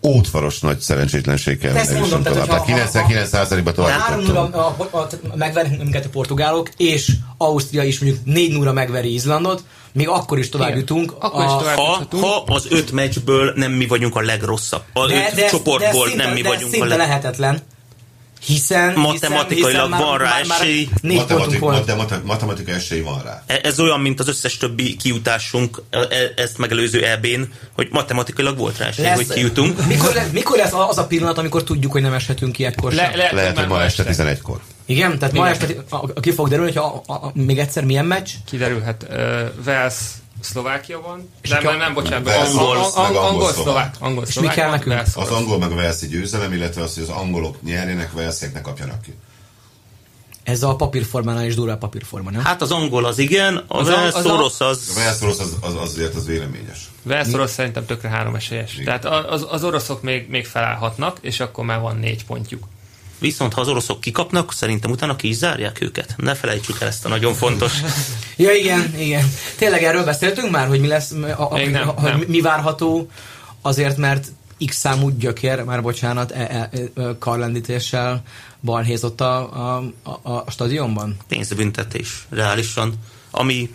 ótvaros nagy szerencsétlenség kell, Ezt hogy mondom, jusson tehát, tovább. Tehát hogyha- 99%-ban tovább 3 jutottunk. a, a, a, a, megvernek minket a portugálok, és Ausztria is mondjuk 4 0 megveri Izlandot, még akkor is tovább Igen. jutunk. Akkor is a, tovább. Ha, juthatunk. ha az öt meccsből nem mi vagyunk a legrosszabb. A öt csoportból szinte, nem mi de vagyunk a szinte leg... lehetetlen. Hiszen, Matematikailag hiszen, hiszen van rá már, már esély. Matematik, volt. matematik, matematika esély van rá. E- Ez olyan, mint az összes többi kiutásunk e- e- ezt megelőző EB-n, hogy matematikailag volt rá esély, hogy kijutunk. Mikor, lesz, mikor lesz az a pillanat, amikor tudjuk, hogy nem eshetünk ki ekkor sem? Le, lehet, Lehet, hogy ma este 11-kor. Igen, tehát ma Igen. este a- a- ki fog derülni, hogy a, a, a, még egyszer milyen meccs? kiderülhet, uh, Wales Szlovákia van, de nem, nem, bocsánat, Wales, angol, angol, meg angol, angol, szlovák, angol, És mi kell nekünk? Az angol meg a Velszi győzelem, illetve az, hogy az angolok nyerjenek, Velszék ne kapjanak ki. Ez a papírformánál is durva a papírforma, nem? Hát az angol az igen, a Az az, a- az a- orosz az... Velsz orosz az, az, az, azért az véleményes. Wales orosz szerintem tökre három esélyes. Tehát az, az oroszok még, még felállhatnak, és akkor már van négy pontjuk. Viszont ha az oroszok kikapnak, szerintem utána ki is zárják őket. Ne felejtsük el ezt a nagyon fontos. Ja, igen, igen. Tényleg erről beszéltünk már, hogy mi lesz, a, a, nem, hogy nem. mi- mi várható, azért, mert X számú gyökér, már bocsánat, e, e, e, karlendítéssel balhézott a, a, a, a stadionban. Pénzbüntetés, reálisan. Ami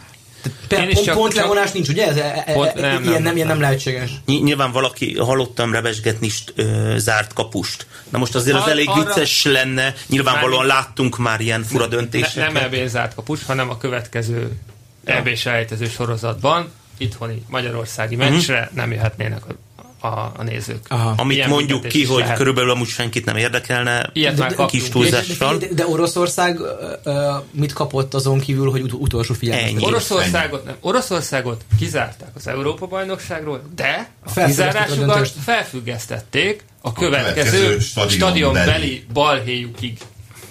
Pe, Én is pont, csak- pont csak- levonás nincs, ugye? Ez, e, e, Pont- e, nem, ilyen, nem, nem, nem, ilyen nem nem. lehetséges. ny- nyilván valaki, hallottam rebesgetni is ö, zárt kapust. Na most azért az elég arra- vicces lenne, nyilvánvalóan Már- láttunk már ilyen fura döntéseket. nem EB zárt kapus, hanem a következő EB selejtező sorozatban itthoni magyarországi meccsre nem jöhetnének a, a, a nézők. Aha. Amit Ilyen mondjuk ki, hogy lehet. körülbelül amúgy senkit nem érdekelne, Ilyet már kis kaptunk. De, túlzással. de, de Oroszország ö, mit kapott azon kívül, hogy ut- utolsó figyelmet? Oroszországot, nem, Oroszországot kizárták az Európa-bajnokságról, de a kizárásukat felfüggesztették a következő következő stadionbeli. balhéjukig.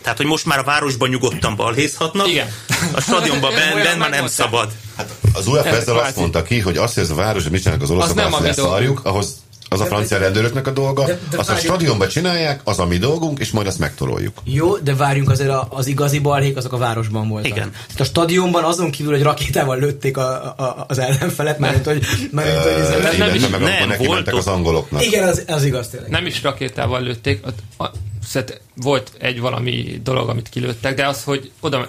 Tehát, hogy most már a városban nyugodtan balhézhatnak, Igen. a stadionban benn ben már nem szabad. Hát az UEFA Ez ezzel azt mondta ki, hogy azt, hogy ez a város, hogy mit csinálnak az oroszok, Az nem azt a leszarjuk, ahhoz az a francia rendőröknek a dolga, De- de azt a várjuk. stadionban csinálják, az a mi dolgunk, és majd azt megtoroljuk. Jó, de várjunk azért a- az igazi balhék, azok a városban voltak. Igen. Tehát a stadionban azon kívül, hogy rakétával lőtték a, a, az ellenfelet, mert hogy, mert, hogy Ö, nem illetve is- meg nem, akkor neki mentek az angoloknak. igen, az, az igaz tényleg. Nem is rakétával lőtték, a, a, szert, volt egy valami dolog, amit kilőttek, de az, hogy oda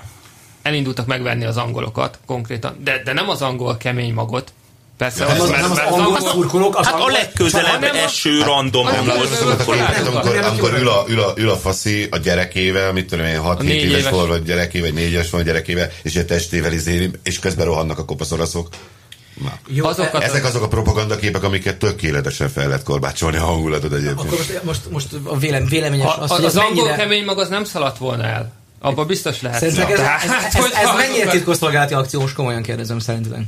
elindultak megvenni az angolokat konkrétan, de, de nem az angol kemény magot, Persze, az, az- nem az mert angol szurkolók, az Hát a legközelebb a- eső random Nem, angol nem, nem, szurkoló. nem, Hát nem, amikor, ül, a, ül, a, ül a faszi a gyerekével, mit tudom én, 6-7 négy éves éves. volt, vagy gyereké, vagy 4 éves volt gyerekével, és egy testével izéli, és közben rohannak a kopaszoraszok. Na. Jó, Azokat- e- Ezek azok a propagandaképek, amiket tökéletesen fel lehet korbácsolni a hangulatot egyébként. Akkor most, most, most a vélem, véleményes A, az, az, hogy ez az angol mennyire... kemény mag az nem szaladt volna el Abban biztos lehet. Szerinted ez, ez, ez, ez, ez mennyire titkosszolgálati akció? Most komolyan kérdezem szerinted.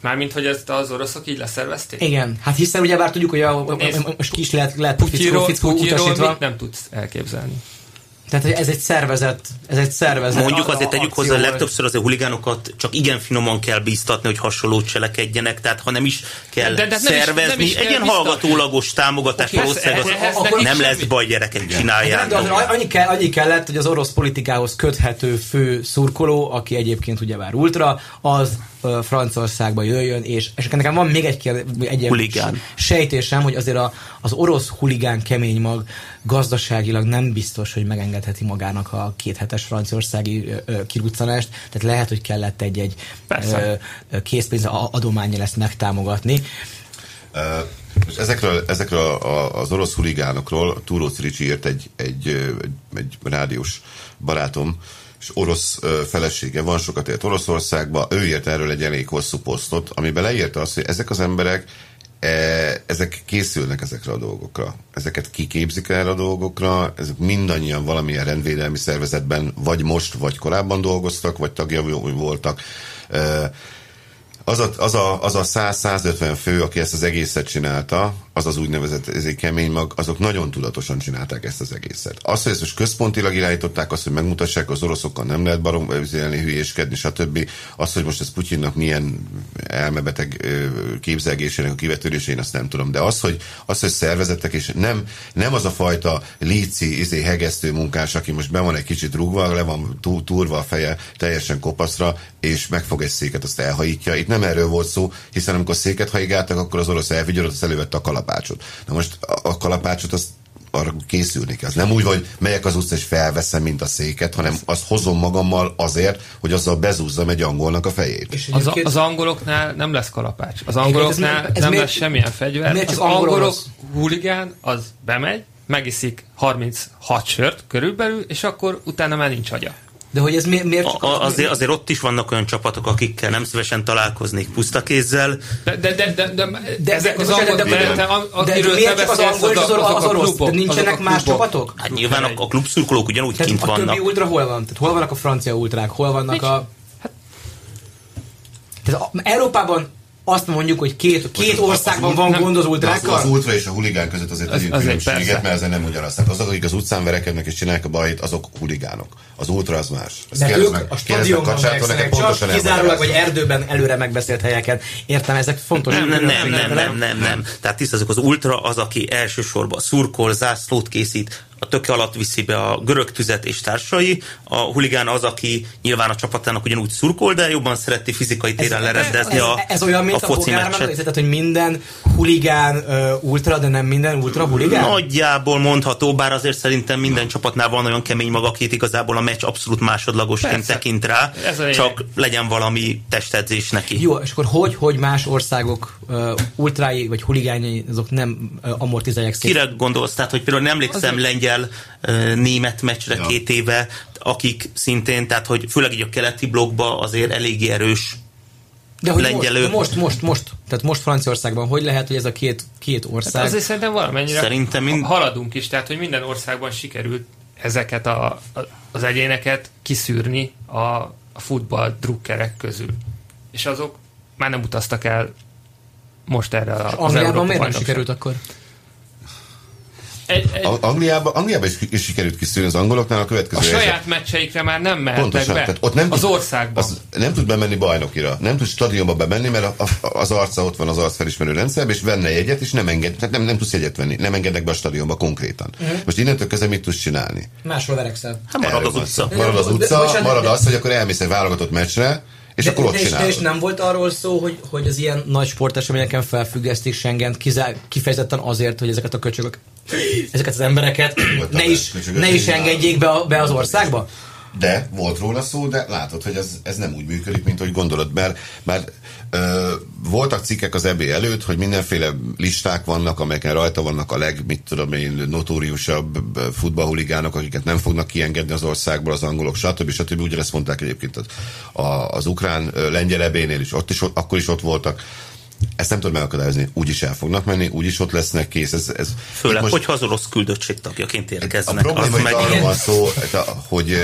Mármint, hogy ezt az oroszok így leszervezték? Igen, hát hiszen ugye bár tudjuk, hogy a, a, a, most ki is lehet, lehet Putyiról, Putyiról mit nem tudsz elképzelni? Tehát ez egy szervezet, ez egy szervezet. Mondjuk azért tegyük hozzá, legtöbbször azért huligánokat csak igen finoman kell bíztatni, hogy hasonlót cselekedjenek, tehát ha nem is kell de, de szervezni, is, nem is egy ilyen hallgatólagos támogatás okay, valószínűleg az, ez, akkor nem lesz baj, gyerekek, csinálják. De annyi, kell, annyi kellett, hogy az orosz politikához köthető fő szurkoló, aki egyébként ugyebár ultra, az Franciaországba jöjjön, és, és nekem van még egy, kérdés, egy huligán. sejtésem, hogy azért a, az orosz huligán kemény mag gazdaságilag nem biztos, hogy megengedheti magának a kéthetes franciaországi kiruccanást, tehát lehet, hogy kellett egy-egy készpénz adományjal ezt megtámogatni. Uh, és ezekről, ezekről az orosz huligánokról Túró Ciricsi írt egy, egy, egy, egy rádiós barátom, és orosz felesége van, sokat élt Oroszországba, ő írt erről egy elég hosszú posztot, amiben leírta azt, hogy ezek az emberek e, ezek készülnek ezekre a dolgokra. Ezeket kiképzik erre a dolgokra, ezek mindannyian valamilyen rendvédelmi szervezetben vagy most, vagy korábban dolgoztak, vagy tagja voltak. E, az a, az a, az a 100-150 fő, aki ezt az egészet csinálta, az az úgynevezett ez egy kemény mag, azok nagyon tudatosan csinálták ezt az egészet. Azt, hogy ezt most központilag irányították, azt, hogy megmutassák, az oroszokkal nem lehet barom üzélni, hülyéskedni, stb. Azt, hogy most ez Putyinnak milyen elmebeteg képzelgésének a kivetődése, én azt nem tudom. De az, hogy, az, hogy szervezettek, és nem, nem az a fajta líci, izé, hegesztő munkás, aki most be van egy kicsit rúgva, le van túrva a feje teljesen kopaszra, és megfog egy széket, azt elhajítja. Itt nem erről volt szó, hiszen amikor széket hajigáltak, akkor az orosz elvigyorodt, az elővette a kalap kalapácsot. Na most a kalapácsot azt arra készülni kell. Az nem úgy, hogy megyek az utcán és felveszem, mint a széket, hanem azt hozom magammal azért, hogy azzal bezúzzam egy angolnak a fejét. És az, az angoloknál nem lesz kalapács. Az angoloknál ez, ez nem miért, lesz semmilyen fegyver. Az angolok huligán, az bemegy, megiszik 36 sört körülbelül, és akkor utána már nincs agya. De hogy ez miért, miért csak... A, azért, azért ott is vannak olyan csapatok, akikkel nem szívesen találkoznék puszta kézzel. De, de, de, de, de, de ezek az angol, de, de, de, de, de miért csak az angol és az, az orosz? De nincsenek más csapatok? Hát nyilván a, a klubszurkolók ugyanúgy Tehát kint a vannak. A többi ultra hol van? Tehát hol vannak a francia ultrák? Hol vannak a... Hát- Tehát Európában azt mondjuk, hogy két, két országban van gond az ultrákkal? Az, az ultra és a huligán között azért az, az különbséget, mert ezzel nem ugyanaz. Tehát azok, akik az utcán verekednek és csinálják a bajt, azok huligánok. Az ultra az más. Ezt De ők meg, a stadionban csak kizárólag vagy erdőben előre megbeszélt helyeken. Értem, ezek fontos. Nem, nem, nem, nem, nem, nem, nem. Tehát tisztázok, az ultra az, aki elsősorban szurkol, zászlót készít, a töke alatt viszi be a görög tüzet és társai. A huligán az, aki nyilván a csapatának ugyanúgy szurkol, de jobban szereti fizikai téren lerendezni ez, a Ez, ez olyan, mint a, a foci meccset. Tehát, hogy minden huligán uh, ultra, de nem minden ultra huligán? Nagyjából mondható, bár azért szerintem minden csapatnál van olyan kemény maga, akit igazából a meccs abszolút másodlagosként Persze. tekint rá, ez csak legyen valami testedzés neki. Jó, és akkor hogy, hogy más országok uh, ultrái vagy huligányai azok nem uh, amortizálják szét? Kire gondolsz? Tehát, hogy például nem emlékszem lengyel lengyel német meccsre ja. két éve, akik szintén, tehát hogy főleg így a keleti blokkba azért eléggé erős de hogy lengyelő. Most, most, most, most, tehát most Franciaországban, hogy lehet, hogy ez a két, két ország... Hát azért szerintem valamennyire szerintem mind... haladunk is, tehát hogy minden országban sikerült ezeket a, a, az egyéneket kiszűrni a, a futball drukkerek közül. És azok már nem utaztak el most erre a, az Angliában miért nem sikerült akkor? Egy, egy... Angliában, Angliában is, is sikerült kiszűrni az angoloknál a következő A saját eset. meccseikre már nem mehettek Pontosan, be. Tehát ott nem az tud, országban. Az nem tud bemenni bajnokira. Nem tud stadionba bemenni, mert a, a, az arca ott van az arc felismerő rendszerben, és venne jegyet, és nem enged, tehát nem, nem tudsz jegyet venni. Nem engednek be a stadionba konkrétan. Uh-huh. Most innentől kezdve mit tudsz csinálni? Máshol verekszel. Hát marad az utca. Marad az utca, marad az, hogy akkor elmész egy válogatott meccsre, és de, akkor ott de, és nem volt arról szó, hogy, hogy az ilyen nagy sporteseményeken felfüggesztik Schengen kifejezetten azért, hogy ezeket a köcsögök, ezeket az embereket ne is, ne is engedjék be, a, be az országba? De volt róla szó, de látod, hogy ez, ez nem úgy működik, mint hogy gondolod. Mert, mert ö, voltak cikkek az EB előtt, hogy mindenféle listák vannak, amelyeken rajta vannak a leg, mit tudom én, notóriusabb futballhuligánok, akiket nem fognak kiengedni az országból, az angolok, stb. stb. Ugyanezt mondták egyébként az, az ukrán lengyel ebénél is, ott is, akkor is ott voltak ezt nem tudod megakadályozni. Úgyis el fognak menni, úgyis ott lesznek, kész. Ez, ez Főleg, most, hogyha az orosz küldöttség tagjaként érkeznek. A probléma meg... arról van szó, hogy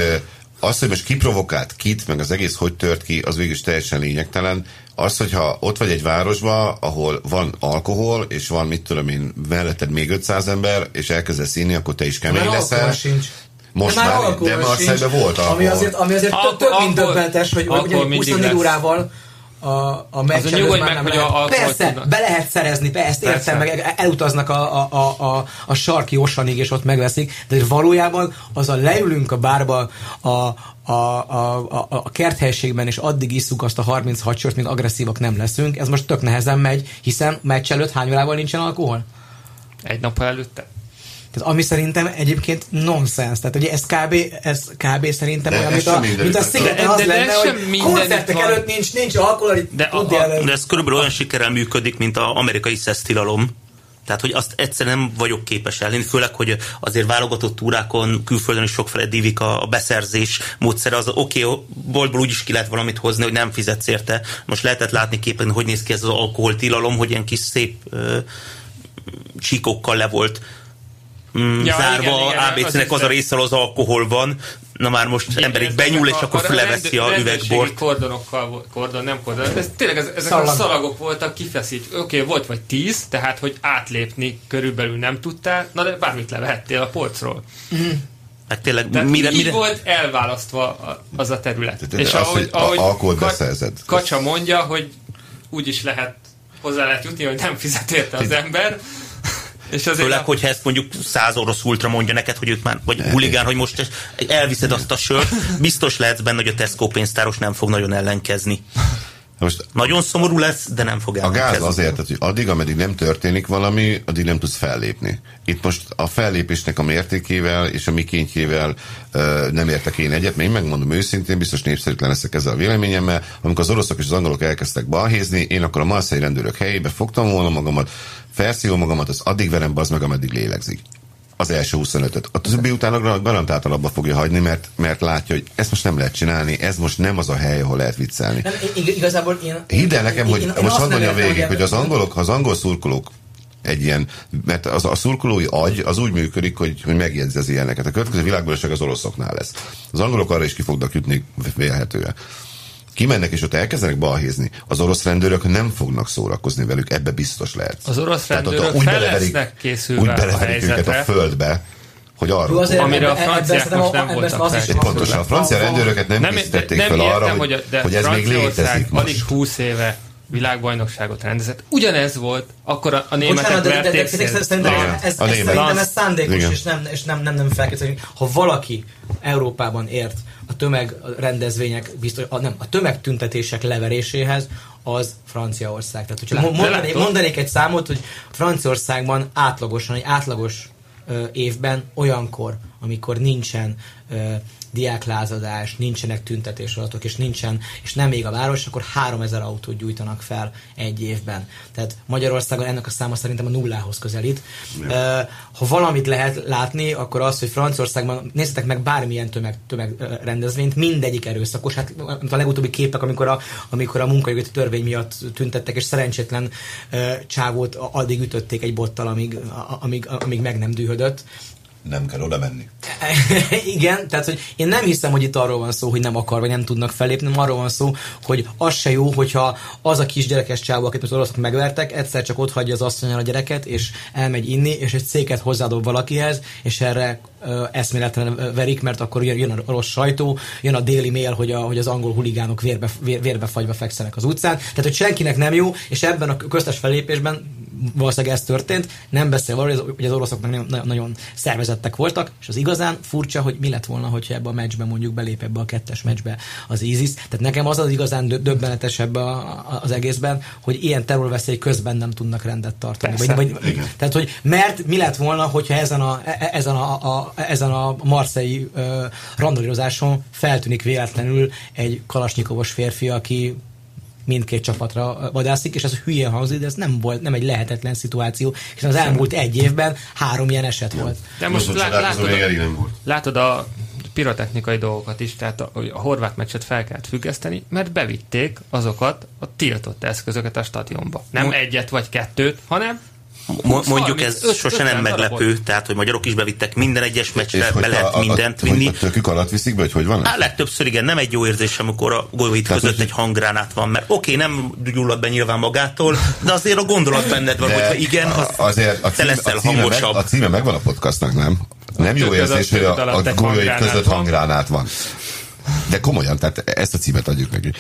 az, hogy most kiprovokált kit, meg az egész hogy tört ki, az végül is teljesen lényegtelen. Az, hogyha ott vagy egy városba, ahol van alkohol, és van, mit tudom én, melletted még 500 ember, és elkezdesz inni, akkor te is kemény leszel. Sincs. Most de már, már de Marseille volt alkohol. Ami azért, ami azért több, mint döbbentes, hogy, hogy 24 órával a, a meccs előtt már meg, nem hogy a, a Persze, tudnak. be lehet szerezni, be ezt persze. értem, meg elutaznak a, a, a, a, a sarki osanig, és ott megveszik, de valójában az a leülünk a bárba a, a, a, a, a kerthelységben, és addig isszuk azt a 36 sört, míg agresszívak nem leszünk, ez most tök nehezen megy, hiszen meccs előtt hány órával nincsen alkohol? Egy nap előtte? Tehát ami szerintem egyébként nonsens. Tehát ugye ez kb, ez kb szerintem olyan, mint a, mint a szigeten az de, de lenne, hogy koncertek előtt nincs, nincs alkohol, de, a, a, de ez körülbelül olyan sikerrel működik, mint az amerikai szesztilalom. Tehát, hogy azt egyszerűen nem vagyok képes elhinni, főleg, hogy azért válogatott túrákon külföldön is sokféle divik a, a beszerzés módszere, az oké, okay, boltból úgyis ki lehet valamit hozni, hogy nem fizetsz érte. Most lehetett látni képen, hogy néz ki ez az alkoholtilalom, hogy ilyen kis szép ö, csíkokkal le volt mm, ja, zárva, ABC-nek az, az a része az alkohol van, na már most igen, emberig benyúl, és a, akkor leveszi a, a üvegbort. kordonokkal, kordon, nem kordon, ez tényleg ez, ezek Szalag. a szalagok voltak kifeszít. Oké, okay, volt vagy tíz, tehát hogy átlépni körülbelül nem tudtál, na de bármit levehettél a polcról. Mm. Hát tényleg Tehát mire, így mire... volt elválasztva az a terület. Tehát és az, ahogy, ahogy alkoholt beszerzed. Kacsa mondja, hogy úgy is lehet hozzá lehet jutni, hogy nem fizet érte az ember, és azért Főleg, a... hogyha ezt mondjuk száz orosz ultra mondja neked, hogy ők már, vagy huligán, hogy most elviszed azt a sört, biztos lehetsz benne, hogy a Tesco pénztáros nem fog nagyon ellenkezni. Most Nagyon szomorú lesz, de nem fog elmenni. A gáz azért, hogy addig, ameddig nem történik valami, addig nem tudsz fellépni. Itt most a fellépésnek a mértékével és a mikéntjével uh, nem értek én egyet, mert én megmondom őszintén, biztos népszerűtlen leszek ezzel a véleményemmel. Amikor az oroszok és az angolok elkezdtek balhézni, én akkor a marszai rendőrök helyébe fogtam volna magamat, felszívom magamat, az addig verem bazd meg, ameddig lélegzik az első 25-öt. A többi után garantáltan abba fogja hagyni, mert, mert látja, hogy ezt most nem lehet csinálni, ez most nem az a hely, ahol lehet viccelni. Nem, igazából én... Hidd el nekem, én, hogy én, én most hadd mondjam végig, hogy az angolok, az angol szurkolók egy ilyen, mert az, a szurkolói agy az úgy működik, hogy, hogy megjegyzi az ilyeneket. A következő világbajnokság az oroszoknál lesz. Az angolok arra is ki fognak jutni vélhetően kimennek és ott elkezdenek balhézni, az orosz rendőrök nem fognak szórakozni velük, ebbe biztos lehet. Az orosz rendőrök Tehát, úgy fel lesznek készülve úgy beleverik a őket a földbe, hogy arról, azért, amire a franciák most nem voltak fel. Pontosan, a francia rendőröket nem, nem készítették fel arra, hogy, hogy, hogy ez még létezik most. alig 20 éve világbajnokságot rendezett. Ugyanez volt, akkor a, a németek Bocsánat, de, de, de, de, szerintem ez, ez, szerintem ez szándékos, Igen. és nem, és nem, nem, nem felkészülni. Ha valaki Európában ért a tömegrendezvények, biztos, a, nem, a tömegtüntetések leveréséhez, az Franciaország. Tehát, hogyha mondanék, mondanék egy számot, hogy Franciaországban átlagosan, egy átlagos ö, évben olyankor, amikor nincsen ö, diáklázadás, nincsenek tüntetésadatok, és nincsen, és nem még a város, akkor 3000 autót gyújtanak fel egy évben. Tehát Magyarországon ennek a száma szerintem a nullához közelít. Uh, ha valamit lehet látni, akkor az, hogy Franciaországban nézzetek meg bármilyen tömeg, tömegrendezvényt, mindegyik erőszakos. Hát a legutóbbi képek, amikor a, amikor a munkajogi törvény miatt tüntettek, és szerencsétlen csávót addig ütötték egy bottal, amíg, amíg, amíg meg nem dühödött nem kell oda menni. Igen, tehát hogy én nem hiszem, hogy itt arról van szó, hogy nem akar, vagy nem tudnak felépni, hanem arról van szó, hogy az se jó, hogyha az a kis gyerekes csávó, akit az oroszok megvertek, egyszer csak ott hagyja az asszonyal a gyereket, és elmegy inni, és egy széket hozzádob valakihez, és erre eszméletlen verik, mert akkor jön, jön a rossz sajtó, jön a déli mail, hogy, a, hogy az angol huligánok vérbe, vér, vérbe fagyva fekszenek az utcán. Tehát, hogy senkinek nem jó, és ebben a köztes felépésben valószínűleg ez történt, nem beszél arról, hogy az oroszoknak nagyon, nagyon szervezettek voltak, és az igazán furcsa, hogy mi lett volna, hogyha ebbe a meccsbe mondjuk belép ebbe a kettes meccsbe az ISIS. Tehát nekem az az igazán döbbenetesebb az egészben, hogy ilyen terrorveszély közben nem tudnak rendet tartani. Vagy, vagy, tehát, hogy mert mi lett volna, hogyha ezen a, e, e, ezen a, a, ezen a marszei uh, randalírozáson feltűnik véletlenül egy kalasnyikovos férfi, aki mindkét csapatra vadászik, és ez a hülye hangzik, de ez nem volt, nem egy lehetetlen szituáció, hiszen az elmúlt egy évben három ilyen eset volt. De most lá- látod, a, látod a pirotechnikai dolgokat is, tehát a, a horvát meccset fel kellett függeszteni, mert bevitték azokat a tiltott eszközöket a stadionba. Nem Mo- egyet vagy kettőt, hanem mondjuk ez sose nem meglepő, darabot. tehát hogy magyarok is bevittek minden egyes meccsre, be lehet a, mindent a, vinni. A tökük alatt viszik be, hogy hogy van? Hát legtöbbször igen, nem egy jó érzés, amikor a gólvit között egy hanggránát van, mert oké, okay, nem gyullad be nyilván magától, de azért a gondolat benned van, hogyha igen, az azért a címe, te leszel a címe hangosabb. Meg, a címe megvan a podcastnak, nem? Nem jó érzés, hogy a, a gólyai között hanggránát van. De komolyan, tehát ezt a címet adjuk neki.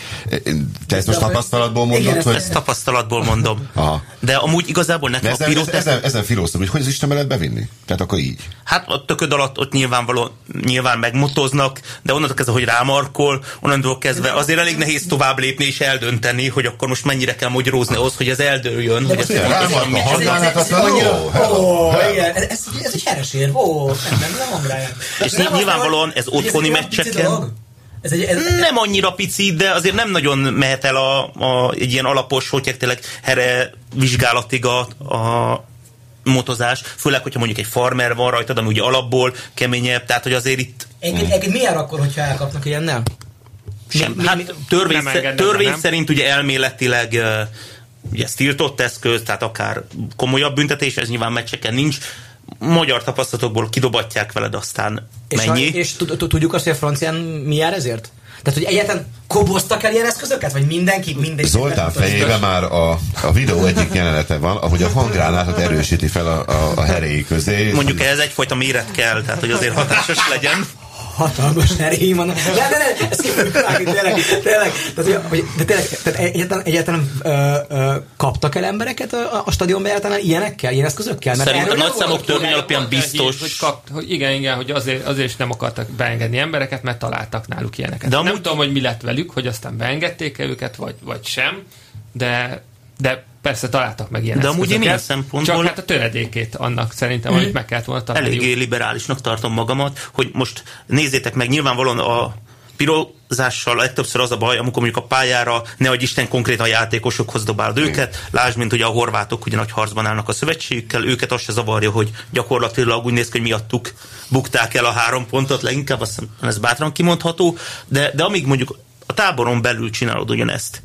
Te ezt most tapasztalatból mondod? Igen, hogy... ezt tapasztalatból mondom. Aha. De amúgy igazából nekem ezen, a pilóta... Ezen, ezen filóztam, hogy hogy az Isten lehet bevinni? Tehát akkor így. Hát a tököd alatt ott nyilvánvaló, nyilván megmotoznak, de onnantól kezdve, hogy rámarkol, onnantól kezdve azért elég nehéz tovább lépni és eldönteni, hogy akkor most mennyire kell magyarózni ahhoz, hogy ez eldőljön. De hogy ez rámarkol, hallgálnát, azt Ez egy heresér, ó, nem, nem, nem, És nyilvánvalóan ez otthoni meccseken ez egy, ez, nem annyira pici, de azért nem nagyon mehet el a, a, egy ilyen alapos, hogy tényleg here vizsgálatig a, a motozás, főleg, hogyha mondjuk egy farmer van rajtad, ami ugye alapból keményebb, tehát hogy azért itt... Egyébként egy, milyen akkor, hogyha elkapnak ilyennel? Sem. Mi, hát törvény, nem törvény nem. szerint ugye elméletileg ugye ez tiltott eszköz, tehát akár komolyabb büntetés, ez nyilván meccseken nincs, magyar tapasztalatokból kidobatják veled, aztán mennyi. És tudjuk azt, hogy a francián mi jár ezért? Tehát, hogy egyáltalán koboztak el ilyen eszközöket? Vagy mindenki? mindenki Zoltán fejében már a, a videó egyik jelenete van, ahogy a hangránátot erősíti fel a, a, a heréi közé. Mondjuk ez egyfajta méret kell, tehát hogy azért hatásos legyen hatalmas erejém van. De, de, de, ezt kifogjuk tényleg, tényleg. Tehát, hogy, de tényleg, tehát egyáltalán, egyáltalán ö, ö, kaptak el embereket a, a stadionban egyáltalán ilyenekkel, ilyen eszközökkel? Mert Szerintem a nagy számok törvény alapján biztos. Hogy, kap, hogy igen, igen, hogy azért, azért is nem akartak beengedni embereket, mert találtak náluk ilyeneket. De amúgy... Nem tudom, hogy mi lett velük, hogy aztán beengedték-e őket, vagy, vagy sem, de de persze találtak meg ilyen De amúgy én ilyen szempontból... Csak hát a töredékét annak szerintem, amit meg kellett volna találni. Eléggé liberálisnak tartom magamat, hogy most nézzétek meg, nyilvánvalóan a pirozással legtöbbször az a baj, amikor mondjuk a pályára ne adj Isten konkrétan a játékosokhoz dobálod őket. Lásd, mint hogy a horvátok ugye nagy harcban állnak a szövetségükkel, őket azt se zavarja, hogy gyakorlatilag úgy néz ki, hogy miattuk bukták el a három pontot, leginkább azt ez bátran kimondható, de, de amíg mondjuk a táboron belül csinálod ugyanezt,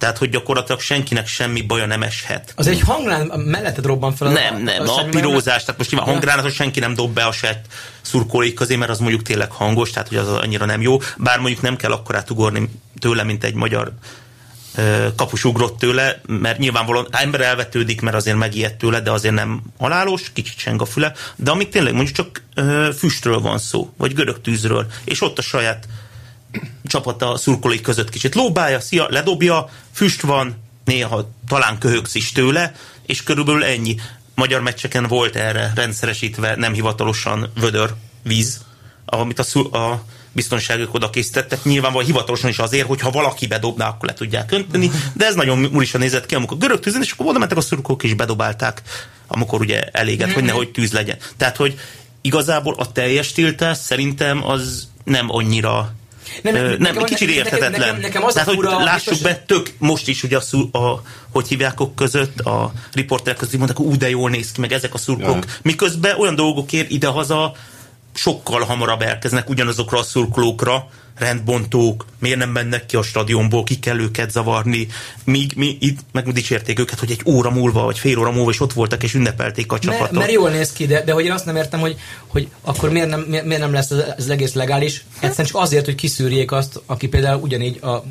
tehát, hogy gyakorlatilag senkinek semmi baja nem eshet. Az egy hangrán melletted robban fel? Nem, nem, a, a pirózás, tehát most nyilván hangránátot senki nem dob be a set szurkolóik közé, mert az mondjuk tényleg hangos, tehát hogy az annyira nem jó. Bár mondjuk nem kell akkorát ugorni tőle, mint egy magyar kapus ugrott tőle, mert nyilvánvalóan ember elvetődik, mert azért megijedt tőle, de azért nem halálos, kicsit cseng a füle, de amíg tényleg mondjuk csak füstről van szó, vagy görög tűzről, és ott a saját csapata szurkolói között kicsit lóbálja, szia, ledobja, füst van, néha talán köhögsz is tőle, és körülbelül ennyi. Magyar meccseken volt erre rendszeresítve, nem hivatalosan vödör víz, amit a, szur- a biztonságok oda készítettek. Nyilván vagy hivatalosan is azért, hogy ha valaki bedobná, akkor le tudják önteni, de ez nagyon murisan nézett ki, amikor görög tűzön, és akkor oda mentek a szurkolók és bedobálták, amikor ugye eléget, mm-hmm. hogy nehogy tűz legyen. Tehát, hogy igazából a teljes tiltás szerintem az nem annyira nem, nem, nem kicsit érthetetlen. Nekem, nekem az Tehát, hogy lássuk biztos... be, tök most is ugye a, a hogy hívjákok között, a riporterek között mondták, hogy ú, de jól néz ki, meg ezek a szurkok. Ja. Miközben olyan dolgokért idehaza sokkal hamarabb elkeznek ugyanazokra a szurkolókra, rendbontók, miért nem mennek ki a stadionból, ki kell őket zavarni, míg mi itt meg dicsérték őket, hogy egy óra múlva, vagy fél óra múlva is ott voltak, és ünnepelték a csapatot. Mert, mert jól néz ki, de, de hogy én azt nem értem, hogy, hogy akkor miért nem, miért nem lesz ez az egész legális, egyszerűen csak azért, hogy kiszűrjék azt, aki például ugyanígy a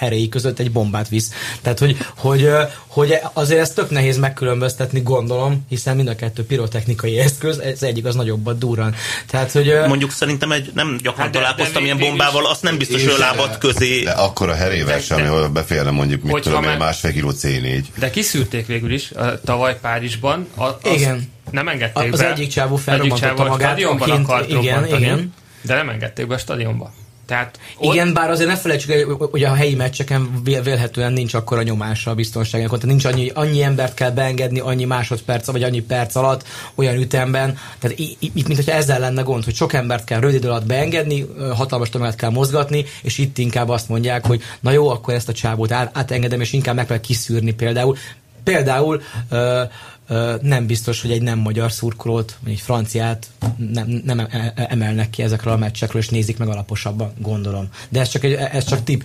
herei között egy bombát visz. Tehát, hogy, hogy, hogy azért ezt tök nehéz megkülönböztetni, gondolom, hiszen mind a kettő pirotechnikai eszköz, ez egyik az nagyobbat durran. Tehát, hogy, Mondjuk szerintem egy, nem gyakran hát találkoztam ilyen bombával, azt nem biztos, hogy lábad közé. De akkor a herével sem, ahol beférne mondjuk, mit tudom én, másfél kiló C4. De kiszűrték végül is a, tavaly Párizsban. A, az igen. Nem engedték az be. Az egyik csávó felrombantotta magát. A kint, akart igen, igen. De nem engedték be a stadionba. Tehát ott... Igen, bár azért ne felejtsük, hogy a helyi meccseken vélhetően nincs akkor a nyomása a biztonságnak. Tehát nincs annyi, annyi embert kell beengedni, annyi másodperc, vagy annyi perc alatt, olyan ütemben. Tehát itt, mint hogyha ezzel lenne gond, hogy sok embert kell rövid alatt beengedni, hatalmas tömeget kell mozgatni, és itt inkább azt mondják, hogy na jó, akkor ezt a csávót átengedem, és inkább meg kell kiszűrni például. Például uh, nem biztos, hogy egy nem magyar szurkolót, vagy egy franciát nem, nem e, e, emelnek ki ezekről a meccsekről, és nézik meg alaposabban, gondolom. De ez csak, egy, ez csak tip.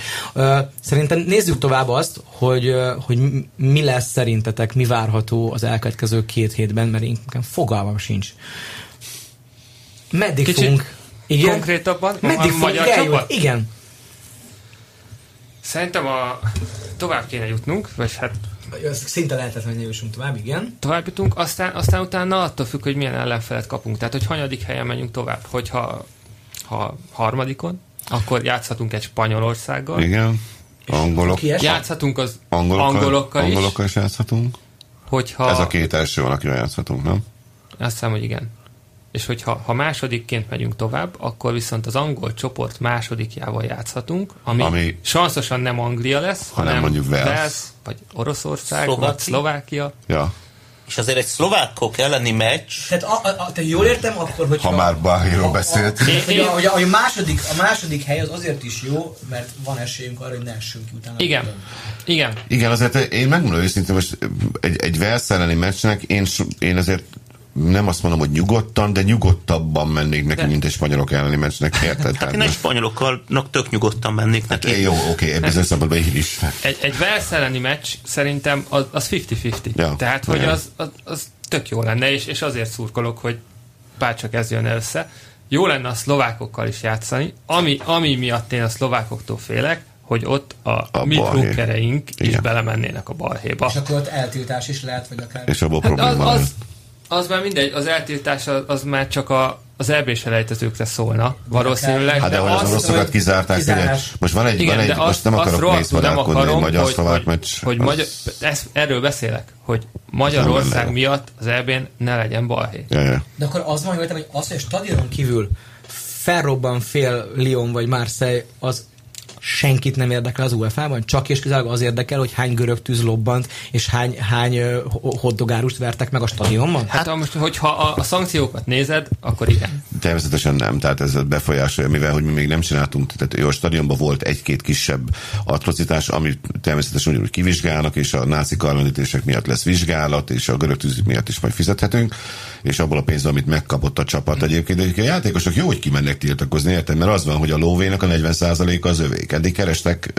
Szerintem nézzük tovább azt, hogy, hogy mi lesz szerintetek, mi várható az elkövetkező két hétben, mert én fogalmam sincs. Meddig Kicsit fogunk... Igen? Konkrétabban? Meddig a magyar csapat? Igen. Szerintem a tovább kéne jutnunk, vagy hát Szinte lehetetlen, hogy jussunk tovább, igen. Tovább jutunk, aztán, aztán utána attól függ, hogy milyen ellenfelet kapunk. Tehát, hogy hanyadik helyen menjünk tovább. Hogyha ha harmadikon, akkor játszhatunk egy Spanyolországgal. Igen. Angolok. Játszhatunk az angolokkal, angolokkal is. Angolokkal is játszhatunk. Hogyha... Ez a két első van, akivel játszhatunk, nem? Azt hiszem, hogy igen és hogyha ha másodikként megyünk tovább, akkor viszont az angol csoport másodikjával játszhatunk, ami, ami sanszosan nem Anglia lesz, hanem, hanem mondjuk Wales. Wales, vagy Oroszország, Szlovákia. vagy Szlovákia. Ja. És azért egy szlovákok elleni meccs... Tehát a, a, a, te jól értem akkor, hogy... Ha már Bahiról beszélt. Hogy a, hogy, a, hogy a, második, a második hely az azért is jó, mert van esélyünk arra, hogy ne essünk ki utána. Igen. Igen. Igen, azért én megmondom őszintén, most egy, egy elleni meccsnek én, én azért nem azt mondom, hogy nyugodtan, de nyugodtabban mennék neki, de. mint egy spanyolok elleni meccsnek, érted? Hát én egy spanyoloknak tök nyugodtan mennék neki. Hát, jó, oké, okay, bizonyos szempontból én is. Egy, egy Wales elleni meccs szerintem az, az 50-50. Ja, Tehát, hogy az, az, az tök jó lenne, és, és azért szurkolok, hogy bárcsak ez jön össze. Jó lenne a szlovákokkal is játszani, ami, ami miatt én a szlovákoktól félek, hogy ott a, a mi is belemennének a balhéba. És akkor ott eltiltás is lehet, vagy akár... És abból hát probléma az, az, az már mindegy, az eltiltás az, az már csak a, az eb selejtezőkre szólna, valószínűleg. Hát de, de hogy az oroszokat kizárták, kizárás. most van egy, Igen, van egy most nem akarok nézvarálkodni, hogy magyar szlovák meccs. Hogy, hogy magyar, ez, erről beszélek, hogy Magyarország miatt az eb ne legyen balhé. Ja, ja. De akkor az van, hogy az, hogy a stadionon kívül felrobban fél Lyon vagy Marseille, az senkit nem érdekel az UEFA-ban, csak és kizárólag az érdekel, hogy hány görög tűz lobbant, és hány, hány hoddogárust vertek meg a stadionban? Hát, hát most, hogyha a, a szankciókat nézed, akkor igen. Természetesen nem, tehát ez befolyásolja, mivel hogy mi még nem csináltunk, tehát jó, a stadionban volt egy-két kisebb atrocitás, ami természetesen ugyanúgy kivizsgálnak, és a náci karmenítések miatt lesz vizsgálat, és a görög tűz miatt is majd fizethetünk, és abból a pénzből, amit megkapott a csapat egyébként, de a játékosok jó, hogy kimennek tiltakozni, érted? Mert az van, hogy a lóvénak a 40%-a az övék eddig kerestek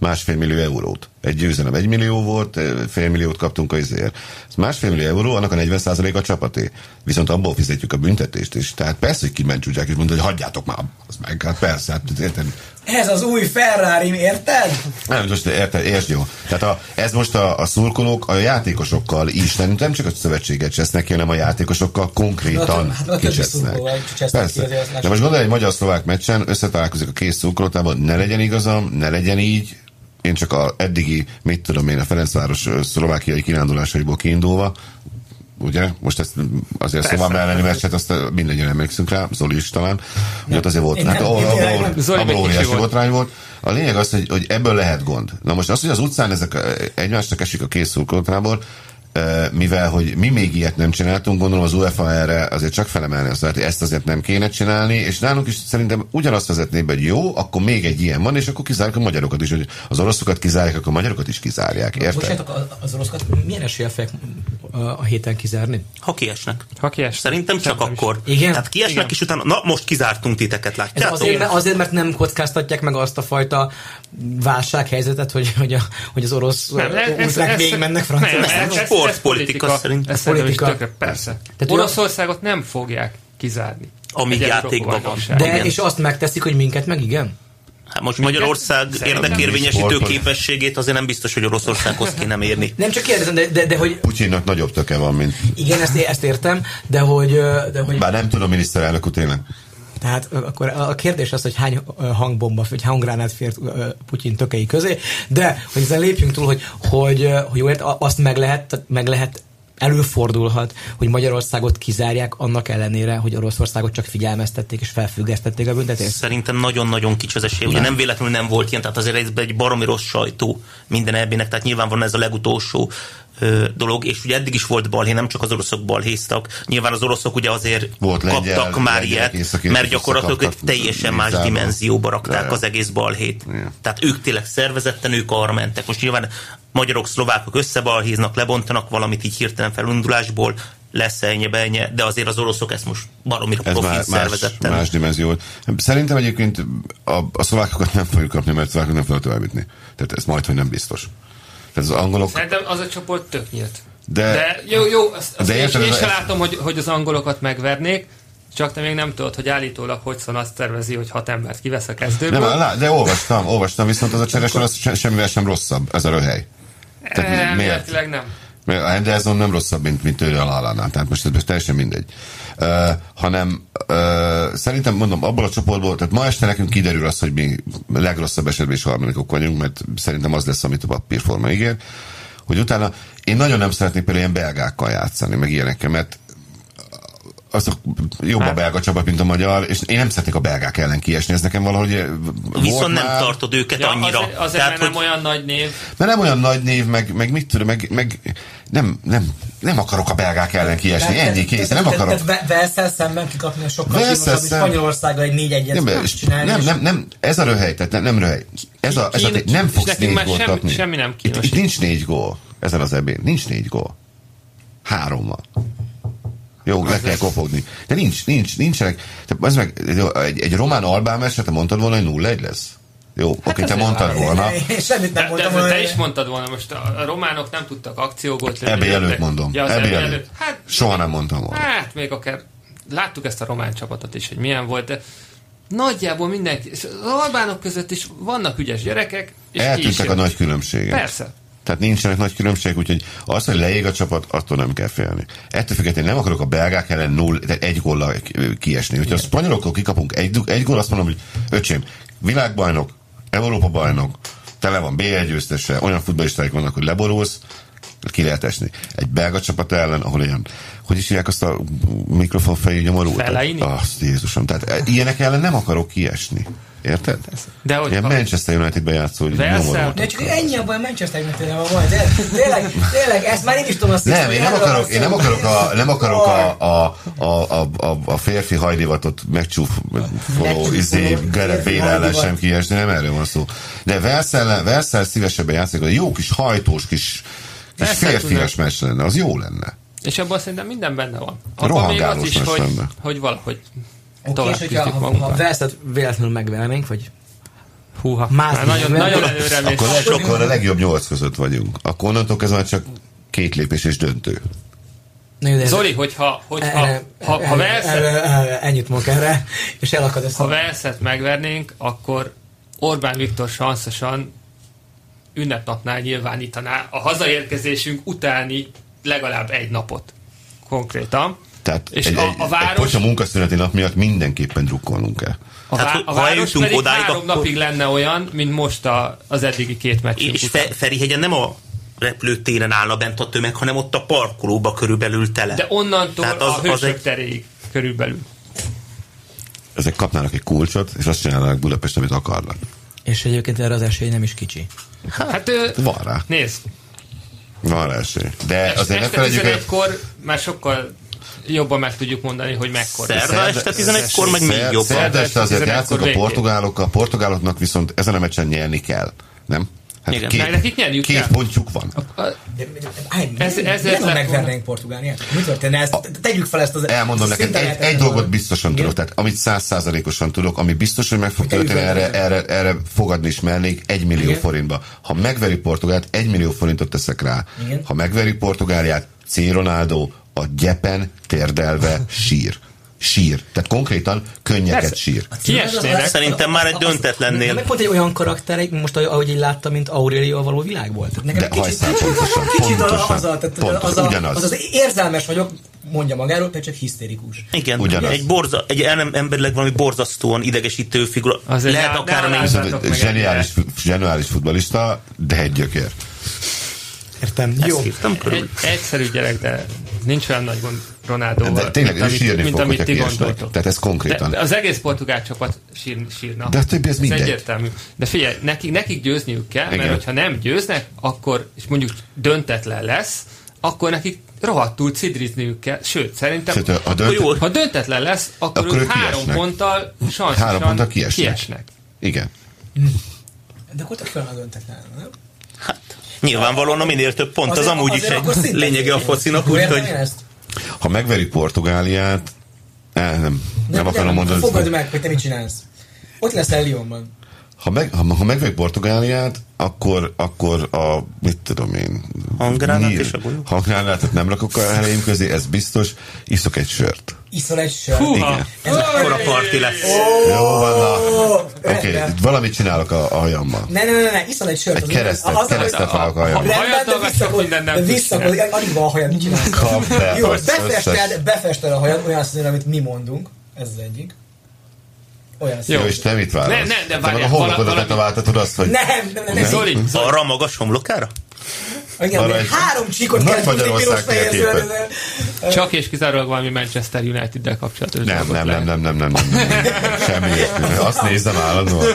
másfél millió eurót. Egy győzelem egy millió volt, fél milliót kaptunk a izért. Ez másfél millió euró, annak a 40 a csapaté. Viszont abból fizetjük a büntetést is. Tehát persze, hogy kimencsúgyák és mondta, hogy hagyjátok már. Az meg, hát persze, hát érted? Ez az új Ferrari, érted? Nem, most érted, értsd jó. Tehát a, ez most a, a szurkolók a játékosokkal is, nem, nem csak a szövetséget csesznek ki, hanem a játékosokkal konkrétan hát, hát kicsesznek. Persze. De most gondolj, egy magyar-szlovák meccsen összetalálkozik a kész szurkolótában, ne legyen igazam, ne legyen így, én csak a eddigi, mit tudom én, a Ferencváros szlovákiai kirándulásaiból kiindulva, ugye? Most ezt azért szóval elleni meccset, azt mindegyen emlékszünk rá, Zoli is talán. Ugye ott azért volt, hát abból óriási botrány volt. A lényeg az, hogy, hogy ebből lehet gond. Na most az, hogy az utcán ezek egymásnak esik a kész szurkolótából, mivel hogy mi még ilyet nem csináltunk, gondolom az UEFA erre azért csak felemelni azt, hogy ezt azért nem kéne csinálni, és nálunk is szerintem ugyanazt vezetné be, hogy jó, akkor még egy ilyen van, és akkor kizárják a magyarokat is, hogy az oroszokat kizárják, akkor a magyarokat is kizárják, érted? Bocsánatok, az oroszokat milyen esélye fogják a héten kizárni? Ha kiesnek. Ha kiesnek. Szerintem csak Szerintem akkor. Is. Igen? Tehát kiesnek, Igen. és utána, na most kizártunk titeket, látjátok? Ez azért, mert, azért, mert nem kockáztatják meg azt a fajta válsághelyzetet, hogy, hogy, a, hogy az orosz ultrák még mennek Franciaországba sportpolitika szerint. Ez politika. Tökre, persze. Tehát Oroszországot nem fogják kizárni. Amíg játékban van. De igen. és azt megteszik, hogy minket meg igen? Hát most minket? Magyarország érdekérvényesítő képességét azért nem biztos, hogy Oroszországhoz kéne mérni. Nem csak kérdezem, de, de, de hogy... Putyinnak nagyobb töke van, mint... Igen, ezt, ezt értem, de hogy... De hogy... Bár nem tudom, miniszterelnök tényleg. Tehát akkor a kérdés az, hogy hány hangbomba, vagy hangránát fért Putyin tökei közé, de hogy ezen lépjünk túl, hogy, hogy, hogy jó, azt meg lehet, meg lehet előfordulhat, hogy Magyarországot kizárják annak ellenére, hogy Oroszországot csak figyelmeztették és felfüggesztették a büntetést? Szerintem nagyon-nagyon kicsi az esély. Ugye nem véletlenül nem volt ilyen, tehát azért ez egy baromi rossz sajtó minden ebbének, tehát nyilván van ez a legutolsó dolog, és ugye eddig is volt balhé, nem csak az oroszok balhéztak. Nyilván az oroszok ugye azért volt kaptak lengyel, már ilyet, mert gyakorlatilag ők teljesen más dimenzióba rakták az egész balhét. Ja. Tehát ők tényleg szervezetten, ők arra mentek. Most nyilván magyarok, szlovákok összebalhéznak, lebontanak valamit így hirtelen felundulásból, lesz ennyi benye, de azért az oroszok ezt most baromira Ez profil már szervezetten. Más, más dimenzió. Szerintem egyébként a, a szlovákokat nem fogjuk kapni, mert szlovákok nem fognak továbbítni. Tehát ez majd, hogy nem biztos. Tehát az angolok... Szerintem az a csoport tök nyílt. De, de jó, jó, azt, azt de én, én sem látom, hogy, hogy az angolokat megvernék, csak te még nem tudod, hogy állítólag Hodgson azt tervezi, hogy hat embert kivesz a kezdőből. Nem, de olvastam, olvastam, viszont az a cseresor az semmivel sem rosszabb, ez a röhely. Tehát e, miért? nem. Mert a Henderson nem rosszabb, mint, mint ő a Lallánál, tehát most ez teljesen mindegy. Uh, hanem uh, szerintem mondom, abból a csoportból, tehát ma este nekünk kiderül az, hogy mi legrosszabb esetben is harmadikok vagyunk, mert szerintem az lesz, amit a papírforma ígér, hogy utána én nagyon nem szeretnék például ilyen belgákkal játszani, meg ilyenekkel, mert azok jobb hát. a belga csapat, mint a magyar, és én nem szeretnék a belgák ellen kiesni, ez nekem valahogy Viszont nem már... tartod őket ja, annyira. Azért, azért Tehát, mert hogy... nem olyan nagy név. Mert nem olyan nagy név, meg, meg mit tudom, meg, meg nem, nem, nem akarok a belgák ellen kiesni, de, ennyi kész, nem akarok. Tehát Velszel szemben kikapni a sokkal kínosabb, mint Spanyolországgal egy 4 1 nem, csinálni. Nem, nem, nem, ez a röhely, tehát nem, nem röhely. Ez a, ez a, nem fogsz négy gólt kapni. Semmi nem kínos. Itt, itt nincs négy gól ezen az ebén, nincs négy gól. Három van. Jó, le kell kopogni. De nincs, nincs, nincsenek. Ez meg, egy, egy román albán meccs, te mondtad volna, hogy 0 egy lesz? Jó, hát oké, te mondtad volna. Én semmit nem mondtam volna. Te is mondtad volna, most a románok nem tudtak akciógot lőni. Ebbe előtt mondom. Ja, ebbe előtt. előtt. Hát, Soha nem mondtam volna. Hát, még akár láttuk ezt a román csapatot is, hogy milyen volt, de nagyjából mindenki, az albánok között is vannak ügyes gyerekek. És Eltűntek a nagy különbségek. Persze. Tehát nincsenek nagy különbségek, úgyhogy az, hogy leég a csapat, attól nem kell félni. Ettől függetlenül nem akarok a belgák ellen null, tehát egy góllal kiesni. Hogyha a spanyolokkal kikapunk egy, egy gól, azt mondom, hogy öcsém, világbajnok, Európa bajnok, tele van BL győztese, olyan futballistáik vannak, hogy leborulsz, ki lehet esni. Egy belga csapat ellen, ahol ilyen, hogy is hívják azt a mikrofonfejű nyomorult? Azt Jézusom. Tehát e, ilyenek ellen nem akarok kiesni. Érted? De hogy Ilyen Manchester United-ben játszó, hogy De csak ennyi abban a Manchester United-ben van. Tényleg, tényleg, ezt már én is tudom azt Nem, én nem akarok, én nem akarok a, nem akarok a, a, a, a, a, férfi hajdivatot megcsúfoló izé, Gerett Béla ellen sem kiesni, nem erről van szó. De Verszel, Verszel szívesebben játszik, a jó kis hajtós kis, kis férfias meccs lenne, az jó lenne. És abban szerintem minden benne van. Abban még az is, hogy, hogy valahogy okay, és hogyha ha, ha Velszet véletlenül megvernénk, vagy Húha, már nagyon, nagyon előre Akkor, leg, akkor a legjobb nyolc között vagyunk. Akkor onnantól ez már csak két lépés és döntő. Na, Zoli, hogyha, hogyha erre, ha, erre, ha Velszet, erre, erre, ennyit mondok erre, és elakad ezt. Ha Velszet megvernénk, akkor Orbán Viktor sanszosan ünnepnapnál nyilvánítaná a hazaérkezésünk utáni legalább egy napot konkrétan. Tehát és egy, a, a város... egy munkaszüneti nap miatt mindenképpen drukkolnunk kell. A, vá- a város pedig odáig, három akkor... napig lenne olyan, mint most a, az eddigi két meccs. És Fe- Ferihegyen nem a repülőtéren állna bent a tömeg, hanem ott a parkolóba körülbelül tele. De onnantól Tehát az, a hősök az egy... teréig körülbelül. Ezek kapnának egy kulcsot, és azt csinálnak Budapest, amit akarnak. És egyébként erre az esély nem is kicsi. Hát, hát van rá. Nézd. Van rá esély. De azért ne felejtjük, hogy... már sokkal jobban meg tudjuk mondani, hogy mekkora. Szerda este 11-kor meg még jobban. Szerda este azért játszott a portugálok, a portugáloknak viszont ezen a meccsen nyerni kell, nem? Hát Igen, két, nekik nyerniük két kell. pontjuk van. A, a, ez, ez, ez megvernénk Portugáliát? Mi történne? Ezt, tegyük fel ezt az... Elmondom neked, egy, egy dolgot biztosan Igen? tudok, tehát amit százszázalékosan tudok, ami biztos, hogy meg fog történni, erre, erre, erre fogadni is mernék egy millió Igen? forintba. Ha megveri Portugált, egy millió forintot teszek rá. Igen? Ha megveri Portugáliát, C. Ronaldo a gyepen térdelve sír sír. Tehát konkrétan könnyeket Persze. sír. Kiestének. Szerintem már egy döntetlennél. Nem pont egy olyan karakter, most ahogy én láttam, mint Aurelio való világ volt. Nekem De kicsit, pontosan, kicsit pontosan, az, a, tehát az, a, ugyanaz. az, az érzelmes vagyok, mondja magáról, tehát csak hisztérikus. Igen, Ugyanaz. egy, borza, egy emberileg valami borzasztóan idegesítő figura. Azért Lehet akár a zseniális, zseniális futbalista, de egy gyökér. Értem. Jó. Egy, egyszerű gyerek, de nincs olyan nagy gond Ronaldo. De tényleg, mint, amit, sírni mint fog, amit ti gondoltok. Tehát ez konkrétan. De az egész portugál csapat sír, sírna. De a többi ez mindegy. egyértelmű. De figyelj, nekik, nekik győzniük kell, Igen. mert hogyha nem győznek, akkor, és mondjuk döntetlen lesz, akkor nekik rohadtul cidrizniük kell. Sőt, szerintem, Sőt, ha ha, dönt- jó, ha döntetlen lesz, akkor, Akkor ők három kiesnek. ponttal sansztosan Három ponttal kiesnek. kiesnek. Igen. De akkor tök a döntetlen, nem? Hát, nyilvánvalóan a minél több pont, az Azért- amúgy is azért akkor egy lényege a focinak, úgyhogy ezt? Ha megverik Portugáliát, eh, nem, nem, nem akarom nem, mondani. Fogadd meg, hogy te mit csinálsz. Ott leszel Lyonban. Ha, meg, ha, ha megverik Portugáliát, akkor, akkor a, mit tudom én... Hangránát és a golyó? Hangránátot nem rakok a helyén közé, ez biztos. Iszok egy sört. Iszol egy sört. Húha! Igen. akkor a parti lesz. Jó van, na. Oké, okay, valamit csinálok a, a hajammal. Ne, ne, ne, ne, iszol egy sört. Egy az- keresztet, az- keresztet vágok a hajammal. Ha- Rendben, de visszakod, de visszakod, alig van a hajad, mit csinálsz? Jó, befested, befested a hajad olyan színűre, amit mi mondunk. Ez az egyik. Olyan Jó. és te mit válasz? Ne, ne, de Te meg várjál, a homlokodat valami- tetováltatod azt, hogy... Nem, nem, nem, nem. Zoli, Zoli, Arra a magas homlokára? Igen, egy- három csíkot Nagy kell Magyarország fehér térképe. zöldre. csak és kizárólag valami Manchester United-del kapcsolatos Nem, nem, nem, nem, nem, nem, nem, nem. Semmi. Azt nézem állandóan.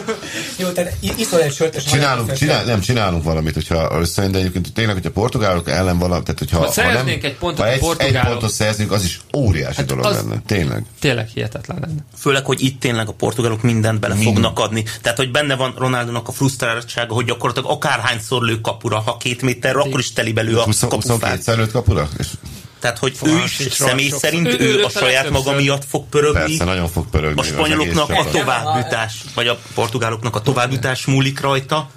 Jó, tehát iszol egy sört, és Csinálunk, csinál, nem, csinálunk valamit, hogyha összejön, de egyébként tényleg, hogyha a portugálok ellen valami, tehát hogyha Ha ha nem, egy pontot ha a egy, egy pontot szerzünk, az is óriási Hát dolog az- lenne. Tényleg. Tényleg hihetetlen lenne. Főleg, hogy itt tényleg a portugálok mindent bele Mind. fognak adni. Tehát, hogy benne van Ronaldónak a frusztráltsága, hogy gyakorlatilag akárhányszor lő kapura, ha két méterre, akkor is teli belül a 20 22 kapufát. szer kapura? És Tehát, hogy ő Fogalmas is személy sok- szerint ő- ő, ő a saját maga miatt fog pörögni. persze, nagyon fog pörögni A spanyoloknak a továbbjutás, vagy a portugáloknak a továbbjutás múlik rajta,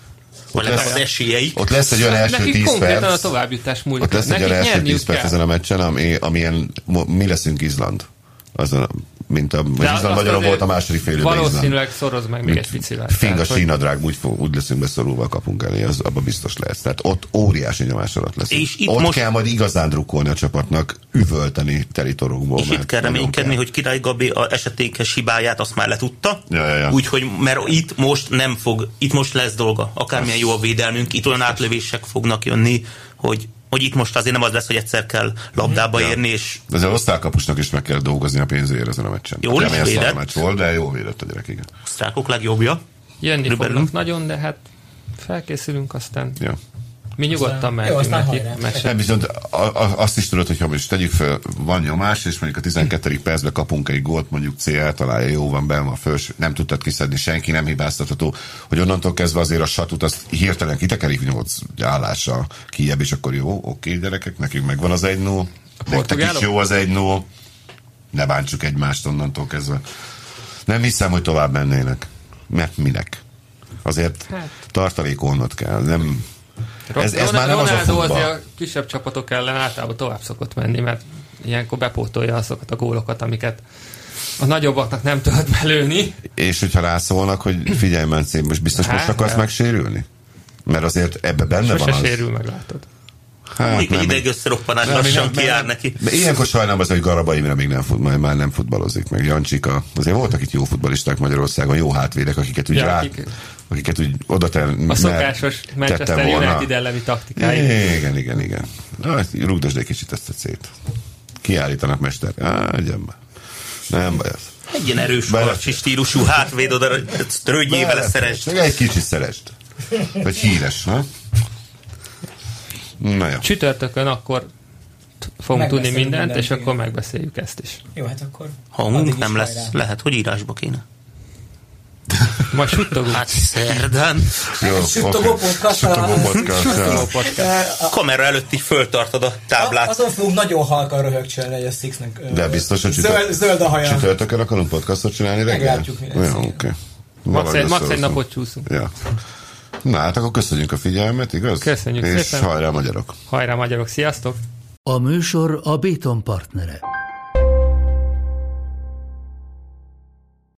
vagy lesz- az esélyeik. Ott lesz egy olyan első Nekik 10 konkrétan a perc, továbbjutás múlik. ott lesz egy olyan első nyerniük 10 perc ezen a meccsen, ami, amilyen mi leszünk Izland. Azon, mint a, vagy magyarul azért volt a második fél időben. Valószínűleg szoroz meg még egy picivel. Fing a Tehát, hogy- sínadrág, úgy, fog, úgy leszünk beszorulva a kapunk elé, az abban biztos lesz. Tehát ott óriási nyomás alatt lesz. És itt ott most- kell majd igazán drukkolni a csapatnak, üvölteni teli torokból. És itt kell reménykedni, hogy Király Gabi a esetékes hibáját azt már letudta. Ja, ja, ja. Úgyhogy, mert itt most nem fog, itt most lesz dolga. Akármilyen jó a védelmünk, itt olyan átlövések fognak jönni, hogy, hogy itt most azért nem az lesz, hogy egyszer kell labdába Ja. érni, és az osztálykapusnak is meg kell dolgozni a pénzért ezen a meccsen. Jól is Kemény szar védett. meccs volt, de jó védett a gyerek, igen. osztrákok legjobbja. Jönni Körülbelül. fognak nagyon, de hát felkészülünk, aztán Ja. Mi nyugodtan mehetünk jó, aztán neki. Nem, viszont a, a, azt is tudod, hogyha most tegyük fel, van nyomás, és mondjuk a 12. percben kapunk egy gólt, mondjuk C eltalálja, jó van, be van a fős, nem tudtad kiszedni, senki nem hibáztatható, hogy onnantól kezdve azért a satut azt hirtelen kitekerik 8 állással kijebb, és akkor jó, oké, gyerekek, nekünk megvan az 1 0 nektek is jó az 1 0 ne bántsuk egymást onnantól kezdve. Nem hiszem, hogy tovább mennének. Mert minek? Azért Hát. tartalékolnod kell, nem... Ez, ez már nem az a futball. azért a kisebb csapatok ellen általában tovább szokott menni, mert ilyenkor bepótolja azokat a gólokat, amiket a nagyobbaknak nem tudod belőni. És hogyha rászólnak, hogy figyelj, Mencé, most biztos most Hát, akarsz nem. megsérülni? Mert azért ebbe benne Sose van az. sérül meg, látod. Hát, Mondjuk egy ideg összeroppanás lassan kiár neki. De ilyenkor sajnálom az, hogy Garaba Imre még nem fut, majd már nem futballozik meg. Jancsika. Azért voltak itt jó futballisták Magyarországon, jó hátvédek, akiket úgy Ja, rá, akik- akiket úgy oda ter, A szokásos Manchester United elleni taktikáig. Igen, igen, igen. Na, ezt rúgdosd egy kicsit ezt a szét. Kiállítanak mester. Á, egyen be. Nem baj az. Egy ilyen erős harcsi stílusú hátvéd oda szeresd. Csak egy kicsit szerest. Vagy híres, ha? Na jó. Csütörtökön akkor fogunk tudni mindent, mindent, és igen. akkor megbeszéljük ezt is. Jó, hát akkor... Hangunk nem lesz, lehet, hogy írásba kéne. Majd suttogunk. Hát szerdán. Jó, Suttogó podcast, a-. A- Kamera előtt így föltartod a táblát. Azon fogunk nagyon halkan röhögcsölni, hogy a Sixnek ö, De biztos, hogy zöld, zöld a haja. Csütörtökön akarunk podcastot csinálni reggel? Meglátjuk, mi lesz, Jó, oké. Egy, max egy napot csúszunk. Ja. Na hát akkor köszönjük a figyelmet, igaz? Köszönjük És szépen. hajrá magyarok! Hajrá magyarok, sziasztok! A műsor a Béton partnere.